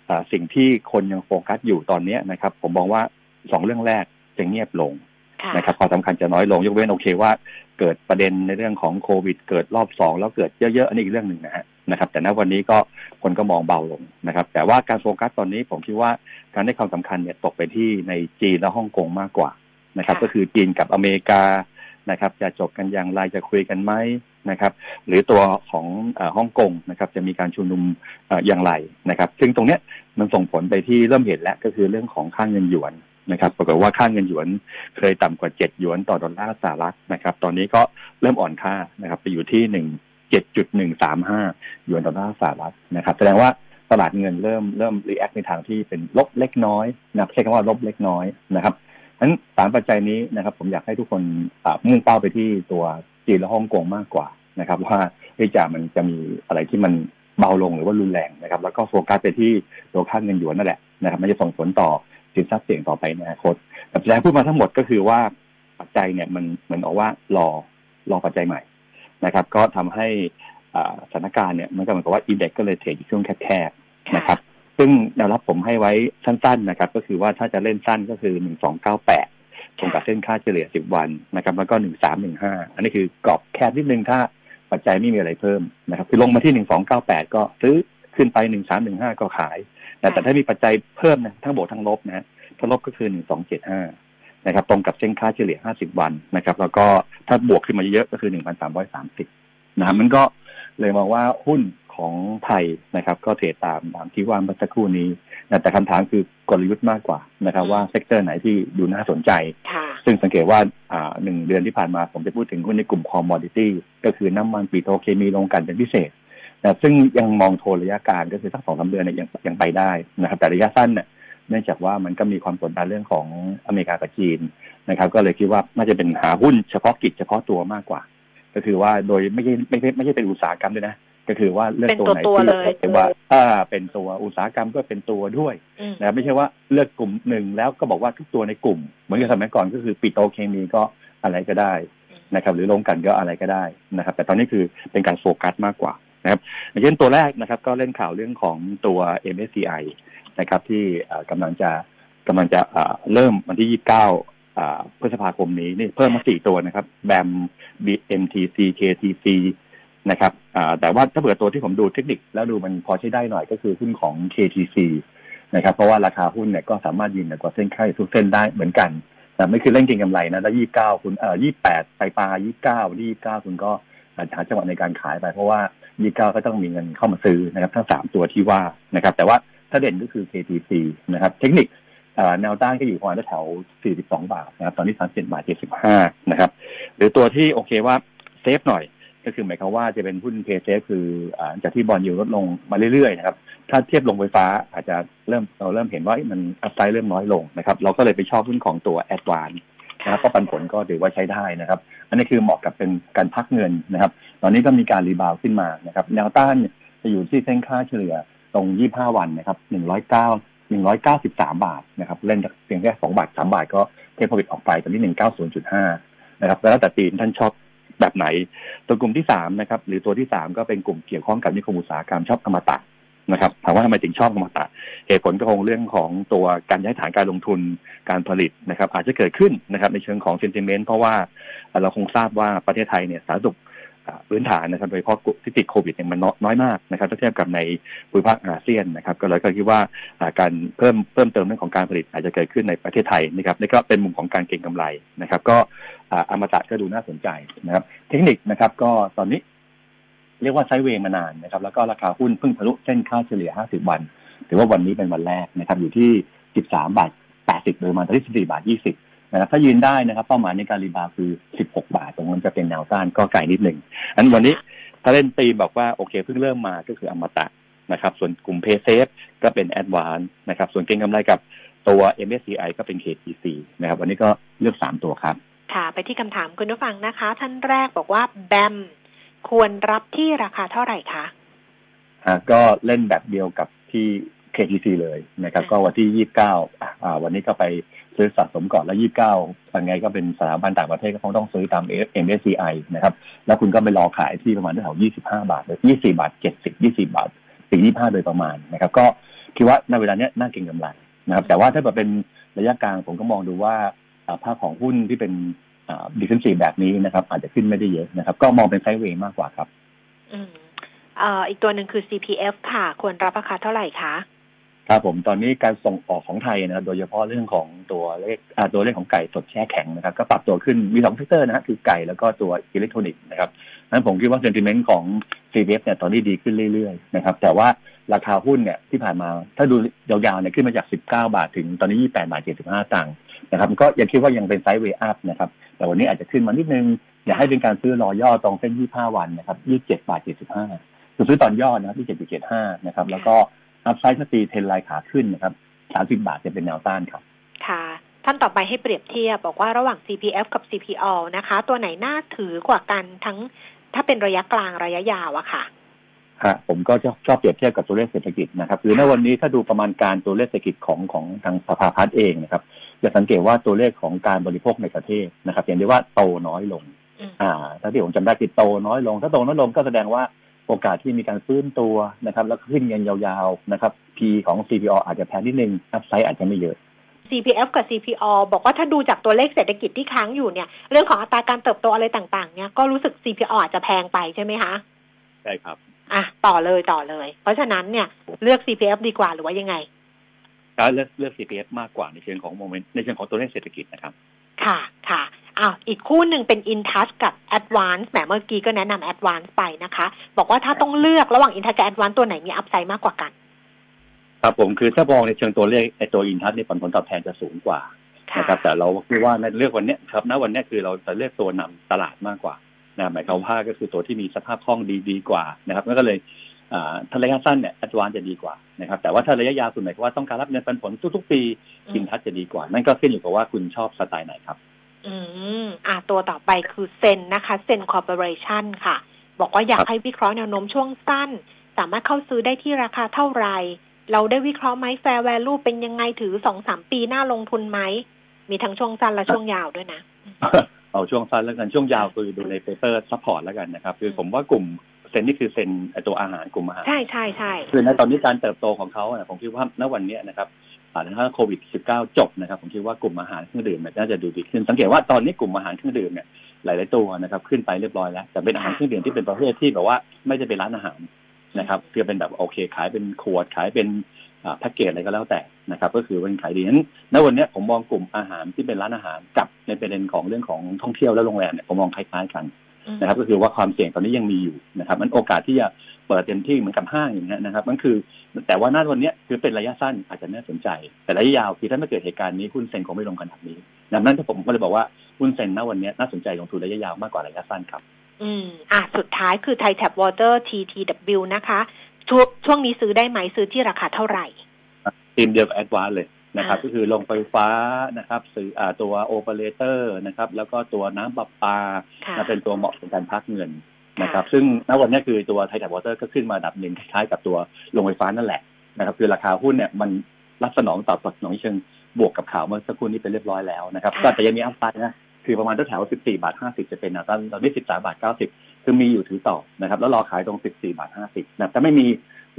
เอ่อสิ่งที่คนยังโฟกัสอยู่ตอนเนี้ยนะครับ ผมมองว่าสองเรื่องแรกจะเงียบลงค่ะ นะครับความสำคัญจะน้อยลงยกเว้นโอเคว่า เกิดประเด็นในเรื่องของโควิด เกิดรอบสองแล้วเกิดเยอะๆอันนี้อีกเรื่องหนึ่งนะฮะนะครับ แต่ณวันนี้ก็คนก็มองเบาลงนะครับ แต่ว่าการโฟกัสตอนนี้ผมคิดว่าการให้ความสำคัญเนี่ยตกไปที่ในจีนและฮ่องกงมากกว่านะครับค่ะก็คือจีนกับอเมริกานะครับ จะจบกันอย่างไรจะคุยกันไหมนะครับ หรือตัวของเอ่อฮ่องกงนะครับ จะมีการชุมนุมเอ่ออย่างไรนะครับ ซึ่งตรงเนี้ยมันส่งผลไปที่เริ่มเห็นแล้วก็คือเรื่องของค่าเงินหยวน นะครับปรากฏว่าค่าเงินหยวนเคยต่ำกว่าเจ็ดหยวนต่อดอลลาร์สหรัฐนะครับ ตอนนี้ก็เริ่มอ่อนค่านะครับ ไปอยู่ที่หนึ่งเจ็ดจุดหนึ่งสามห้าหยวนต่อดอลลาร์สหรัฐนะครับ แสดงว่าตลาดเงินเริ่มเริ่ม react ในทางที่เป็นลบเล็กน้อยนะครับใช้คำว่าลบเล็กน้อยนะครับนั้นสามปัจจัยนี้นะครับ ผมอยากให้ทุกคนมุ่งเป้าไปที่ตัวจีนและฮ่องกงมากกว่านะครับ ว่าเฮ้ยจะมันจะมีอะไรที่มันเบาลงหรือว่ารุนแรงนะครับ แล้วก็โฟกัสไปที่ตัวค่าเงินหยวนนั่นแหละนะครับ มันจะส่งผลต่อ สินทรัพย์เสี่ยงต่อไปในอนาคตแต่ที่พูดมาทั้งหมดก็คือว่าปัจจัยเนี่ยมันเหมือนเอาว่ารอรอปัจจัยใหม่นะครับ ก็ทำให้อ่าสถานการณ์เนี่ยมันก็เหมือนกับว่าอินเด็กก็เลยเทรดอยู่ช่วงแคบๆนะครับ ซึ่งแนวรับผมให้ไว้สั้นๆนะครับ ก็คือว่าถ้าจะเล่นสั้นก็คือหนึ่งสองเก้าแปดตรงกับเส้นค่าเฉลี่ยสิบวันนะครับแล้วก็หนึ่งสามหนึ่งห้าอันนี้คือกรอบแคบนิดนึงถ้าปัจจัยไม่มีอะไรเพิ่มนะครับ คือลงมาที่หนึ่งสองเก้าแปดก็ซื้อขึ้นไปหนึ่งสามหนึ่งห้าก็ขาย แต่แต่ถ้ามีปัจจัยเพิ่มนะทั้งบวกทั้งลบนะฮะถ้าลบก็คือหนึ่งสองเจ็ดห้านะครับ ตรงกับเส้นค่าเฉลี่ยห้าสิบวันนะครับ แล้วก็ถ้าบวกขึ้นมาเยอะๆก็คือหนึ่งพันสามร้อยสามสิบนะครับมันก็เลยมองว่าหุ้นของไทยนะครับ ก็เทรดตามตามที่ว่าเมื่อสักครู่นี้นะแต่คำถามคือกลยุทธ์มากกว่านะครับ ว่า sector ไหนที่ดูน่าสนใจค่ะซึ่งสังเกตว่าอ่าหนึ่งเดือนที่ผ่านมาผมจะพูดถึงหุ้นในกลุ่ม commodity ก็คือน้ำมันปิโตรเคมีโรงกลั่นเป็นพิเศษ นะซึ่งยังมองโทนระยะกลางก็คือสักสองสามเดือนเนี่ยยังยังไปได้นะครับ แต่ระยะสั้นเนี่ยเนื่องจากว่ามันก็มีความกดดันเรื่องของอเมริกากับจีนนะครับ ก็เลยคิดว่าน่าจะเป็นหาหุ้นเฉพาะกิจเฉพาะตัวมากกว่า ก็คือว่าโดยไม่ใช่ไม่ใช่ไม่ใช่เป็นอุตสาหกรรมด้วยนะก็คือว่าเลือกเป็นตัวตัวไหนตัวที่เลยว่าอ่าเป็นตัวอุตสาหกรรมก็เป็นตัวด้วยอืมนะครับไม่ใช่ว่าเลือกกลุ่มหนึ่งแล้วก็บอกว่าทุกตัวในกลุ่ม เหมือนกับสมัยก่อนก็คือปิโตรเคมีก็อะไรก็ได้นะครับ หรือโรงกลันก็อะไรก็ได้นะครับ แต่ตอนนี้คือเป็นการโฟกัสมากกว่า นะครับอย่างเช่นตัวแรกนะครับ ก็เล่นข่าวเรื่องของตัว MSCI นะครับ ที่เอ่อกำลังจะกำลังจะเริ่มวันที่ 29อ่าพฤษภาคมนี้นี่เพิ่มมาสี่ตัวนะครับ BAM BMTC KTC นะครับแต่ว่าถ้าเผื่อตัวที่ผมดูเทคนิคแล้วดูมันพอใช้ได้หน่อยก็คือหุ้นของ KTC นะครับเพราะว่าราคาหุ้นเนี่ยก็สามารถยืนเหนือกว่าเส้นค่าทุกเส้นได้เหมือนกันแต่ไม่คือเล่นเก็งกำไรนะแล้วยี่เก้าคุณเอ่อยี่แปดไปปลายี่เก้ายี่เก้าคุณก็อาจจะหาจังหวะในการขายไปเพราะว่า ยี่เก้าก็ต้องมีเงินเข้ามาซื้อนะครับทั้งสามตัวที่ว่านะครับ แต่ว่าถ้าเด่นก็คือ KTC นะครับ เทคนิคแนวต้านก็อยู่ประมาณแถว 42 บาทนะครับ ตอนนี้ 37 บาท 75 นะครับ หรือตัวที่โอเคว่า safe หน่อย ก็คือหมายความว่าจะเป็นหุ้น play safe คือจากที่ bond yield ดลงมาเรื่อยๆนะครับ ถ้าเทียบโรงไฟฟ้าอาจจะเริ่มเราเริ่มเห็นว่ามัน upside เริ่มน้อยลงนะครับ เราก็เลยไปชอบหุ้นของตัว ADVANC นะครับก็ปันผลก็ถือว่าใช้ได้นะครับ อันนี้คือเหมาะกับเป็นการพักเงินนะครับ ตอนนี้ก็มีการ rebound ขึ้นมานะครับแนวต้านจะอยู่ที่เส้นค่าเฉลี่ยตรง 25 วันนะครับ 109 193 บาทนะครับ เล่นเพียงแค่ 2 บาท 3 บาทก็เทคโปรฟิตออกไปตอนนี้ 190.5 นะครับ แล้วแต่ตีนท่านชอบแบบไหน ตัวกลุ่มที่ 3 นะครับ หรือตัวที่ 3 ก็เป็นกลุ่มเกี่ยวข้องกับนิคมอุตสาหกรรมชอบอมตะนะครับถามว่าทำไมถึงชอบอมตะ เหตุผลก็คงเรื่องของตัวการย้ายฐานการลงทุนการผลิตนะครับ อาจจะเกิดขึ้นนะครับในเชิงของเซนติเมนต์เพราะว่าเราคงทราบว่าประเทศไทยเนี่ยสาธารณสุข พื้นฐานนะครับ โดยเฉพาะกลุ่มที่ติดโควิดเนี่ยมันน้อยมากนะครับถ้าเทียบกับในภูมิภาคอาเซียนนะครับ ก็เลยก็คิดว่าการเพิ่มเพิ่มเติมเรื่องของการผลิตอาจจะเกิดขึ้นในประเทศไทยนะครับนี่ก็เป็นมุมของการเก็งกำไรนะครับ ก็อ่าอมตะก็ดูน่าสนใจนะครับ เทคนิคนะครับ ก็ตอนนี้ เรียกว่า sideway มานานนะครับ แล้วก็ราคาหุ้นเพิ่งทะลุเส้นค่าเฉลี่ย 50 วัน ถือว่าวันนี้เป็นวันแรกนะครับ อยู่ที่ 13 บาท 80 โดยประมาณที่ 14 บาท 20 นะครับถ้ายืนได้นะครับ เป้าหมายในการ rebound คือ 16 บาท ตรงนั้นจะเป็นแนวต้านก็ไกลนิดหนึ่งอันวันนี้ถ้าเล่นตีมบอกว่าโอเคเพิ่งเริ่มมาก็คืออมตะนะครับ ส่วนกลุ่มเพย์เซฟก็เป็นแอดวานนะครับ ส่วนเก็งกำไรกับตัว MSCI ก็เป็น KTC นะครับ วันนี้ก็เลือก3ตัวครับ ค่ะ ไปที่คำถามคุณผู้ฟังนะคะ ท่านแรกบอกว่าแบมควรรับที่ราคาเท่าไหร่คะอ่าก็เล่นแบบเดียวกับที่ KTC เลยนะครับอืมก็วันที่29อ่า วันนี้ก็ไป ซื้อสะสมก่อนแล้ว29ยังไงก็เป็นสถาบันต่างประเทศก็คงต้องซื้อตาม MSCI นะครับ แล้วคุณก็ไปรอขายที่ประมาณแถว25บาทหรือ24บาท70 20บาทถึง25โดยประมาณนะครับ ก็คิดว่าในเวลาเนี้ยน่าเก็งกำไรนะครับ แต่ว่าถ้าแบบเป็นระยะกลางผมก็มองดูว่าภาพของหุ้นที่เป็น defensive แบบนี้นะครับ อาจจะขึ้นไม่ได้เยอะนะครับ ก็มองเป็น sideway มากกว่าครับอืมอ่ออีกตัวหนึ่งคือ CPF ค่ะ ควรรับราคาเท่าไหร่คะ ครับผมตอนนี้การส่งออกของไทยนะครับโดยเฉพาะเรื่องของตัวเลขตัวเลขของไก่สดแช่แข็งนะครับก็ปรับตัวขึ้นมีสอง sector นะฮะคือไก่แล้วก็ตัวอิเล็กทรอนิกส์นะครับนั้นผมคิดว่า sentiment ของ CPF เนี่ยตอนนี้ดีขึ้นเรื่อยๆนะครับแต่ว่าราคาหุ้นเนี่ยที่ผ่านมาถ้าดูยาวๆเนี่ยขึ้นมาจาก 19 บาทถึงตอนนี้ 28 บาท 75ตังค์นะครับก็ยังคิดว่ายังเป็น sideway up นะครับแต่วันนี้อาจจะขึ้นมานิดนึงอยากให้เป็นการซื้อรอย่อตรงเส้น 25 วันนะครับ 27 บาท 75คือซื้อตอนย่อนะครับที่7.75นะครับแล้วก็ อัพไซด์สตีเทรนไลน์ขาขึ้นนะครับ30บาทจะเป็นแนวต้านครับ ค่ะ ท่านต่อไปให้เปรียบเทียบบอกว่าระหว่าง CPF กับ CPO นะคะ ตัวไหนน่าถือกว่ากันทั้งถ้าเป็นระยะกลางระยะยาวอะค่ะฮะผมก็ชอบชอบเปรียบเทียบกับตัวเลขเศรษฐกิจนะครับ คือในวันนี้ถ้าดูประมาณการตัวเลขเศรษฐกิจของของทางสภาพัฒน์เองนะครับ จะสังเกตว่าตัวเลขของการบริโภคในประเทศนะครับเห็นได้ว่าโตน้อยลงอืมอ่า ถ้าที่ผมจำได้คือโตน้อยลง ถ้าโตน้อยลงก็แสดงว่า โอกาสที่มีการฟื้นตัวนะครับ แล้วก็ขึ้นเงินยาวๆนะครับ P ของ CPO อาจจะแพงนิดนึงอัพไซด์อาจจะไม่เยอะ CPF กับ CPO บอกว่าถ้าดูจากตัวเลขเศรษฐกิจที่ค้างอยู่เนี่ย เรื่องของอัตราการเติบโตอะไรต่างๆเนี่ยก็รู้สึก CPO อาจจะแพงไปใช่ไหมคะใช่ครับ อะต่อเลยต่อเลย เพราะฉะนั้นเนี่ยเลือก CPF ดีกว่าหรือว่ายังไงแล้วเลือกเลือก CPF มากกว่าในเชิงของโมเมนต์ในเชิงของตัวเลขเศรษฐกิจนะครับ ค่ะค่ะ อ้าวอีกคู่หนึ่งเป็น InTouch กับ Advance แหมเมื่อกี้ก็แนะนำ Advance ไปนะคะ บอกว่าถ้าต้องเลือกระหว่าง InTouch กับ Advance ตัวไหนมีอัพไซด์มากกว่ากัน ครับผมคือถ้ามองในเชิงตัวเลขไอตัวอินทัศน์นี่ผลผลตอบแทนจะสูงกว่าค่ะนะครับแต่เราคิดว่าในเลือกวันเนี้ยครับณวันเนี้ยคือเราจะเลือกตัวนำตลาดมากกว่านะหมายความว่าก็คือตัวที่มีสภาพคล่องดีดีกว่านะครับนั่นก็เลยอ่าถ้าระยะสั้นเนี่ยอัตวานจะดีกว่านะครับแต่ว่าถ้าระยะยาวคุณหมายความว่าต้องการรับเงินปันผลทุกๆ ปีอืมอินทัศน์จะดีกว่า นั่นก็ขึ้นอยู่กับว่าคุณชอบสไตล์ไหนครับ อืมอะตัวต่อไปคือ ZEN นะคะ ZEN Corporation ค่ะ บอกว่าอยากครับให้วิเคราะห์แนวโน้มช่วงสั้น สามารถเข้าซื้อได้ที่ราคาเท่าไหร่เราได้วิเคราะห์ไหม fair value เป็นยังไงถือสองสามปีน่าลงทุนไหม มีทั้งช่วงสั้นและช่วงยาวด้วยนะ เอาช่วงสั้นแล้วกันช่วงยาวคือดูใน paper support แล้วกันนะครับ คือผมว่ากลุ่ม ZEN นี่คือ ZEN ไอ้ตัวอาหารกลุ่มอาหาร ใช่ใช่ใช่คือในตอนนี้การเติบโตของเขาเนี่ยผมคิดว่าณวันเนี้ยนะครับอ่า ถ้าโควิด -19 จบนะครับ ผมคิดว่ากลุ่มอาหารเครื่องดื่มน่าจะดูดีขึ้น สังเกตว่าตอนนี้กลุ่มอาหารเครื่องดื่มเนี่ยหลาย ๆ ตัวนะครับขึ้นไปเรียบร้อยแล้ว แต่เป็นอาหารเครื่องดื่มที่เป็นประเภทที่แบบว่าไม่ได้เป็นร้านอาหารนะครับคือเป็นแบบโอเคขายเป็นขวดขายเป็นแพ็กเกจอะไรก็แล้วแต่นะครับ ก็คือเป็นขายดีนั้นณวันนี้ผมมองกลุ่มอาหารที่เป็นร้านอาหารกับในประเด็นของเรื่องของท่องเที่ยวและโรงแรมเนี่ยผมมองคล้ายๆกันนะครับ ก็คือว่าความเสี่ยงตอนนี้ยังมีอยู่นะครับ มันโอกาสที่จะ เปิดเต็มที่เหมือนกับห้างอย่างเงี้ยนะครับมันคือ แต่ว่าหน้าวันเนี้ยคือเป็นระยะสั้นอาจจะน่าสนใจ แต่ระยะยาวคือถ้าไม่เกิดเหตุการณ์นี้หุ้น ZEN คงไม่ลงขนาดนี้ดังนั้นผมก็เลยบอกว่าหุ้น ZEN ณวันเนี้ยน่าสนใจลงทุนระยะยาวมากกว่าระยะสั้นครับ อืมอะสุดท้ายคือ Thai Tap Water TTW นะคะช่วงช่วงนี้ซื้อได้ไหมซื้อที่ราคาเท่าไหร่ทีมเดียวกับ ADVANC เลยนะครับอ่าก็คือโรงไฟฟ้านะครับซื้ออ่าตัวโอเปอเรเตอร์นะครับแล้วก็ตัวน้ำประปาค่ะนะเป็นตัวเหมาะกับการพักเงิน นะครับค่ะซึ่งณวันนี้คือตัวไทยแท็บวอเตอร์ก็ขึ้นมาอันดับหนึ่งคล้ายๆกับตัวโรงไฟฟ้านั่นแหละนะครับ คือราคาหุ้นเนี่ยมันรับสนองตอบสนองเชิงบวกกับข่าวเมื่อสักครู่นี้เป็นเรียบร้อยแล้วนะครับก็แต่ยังมีอัพไซด์นะคือประมาณแถวๆ14บาท50 จะเป็นแนวต้านตอนนี้13บาท90 คือมีอยู่ถือต่อนะครับ แล้วรอขายตรง 14บาท50นะแต่ไม่มี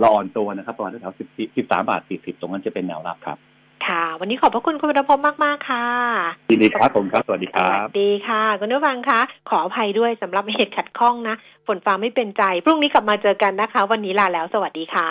รออ่อนตัวนะครับประมาณแถวๆ14 13บาท40 ตรงนั้นจะเป็นแนวรับครับ ค่ะ วันนี้ขอบพระคุณคุณวรรณพงศ์มาก ๆ ค่ะยินดีครับผมครับ สวัสดีคสรัวับสดีค่ะ คุณผู้ฟังคะ ขออภัยด้วยสำหรับเหตุขัดข้องนะ ฝนฟ้าไม่เป็นใจ พรุ่งนี้กลับมาเจอกันนะคะ วันนี้ลาแล้ว สวัสดีค่ะ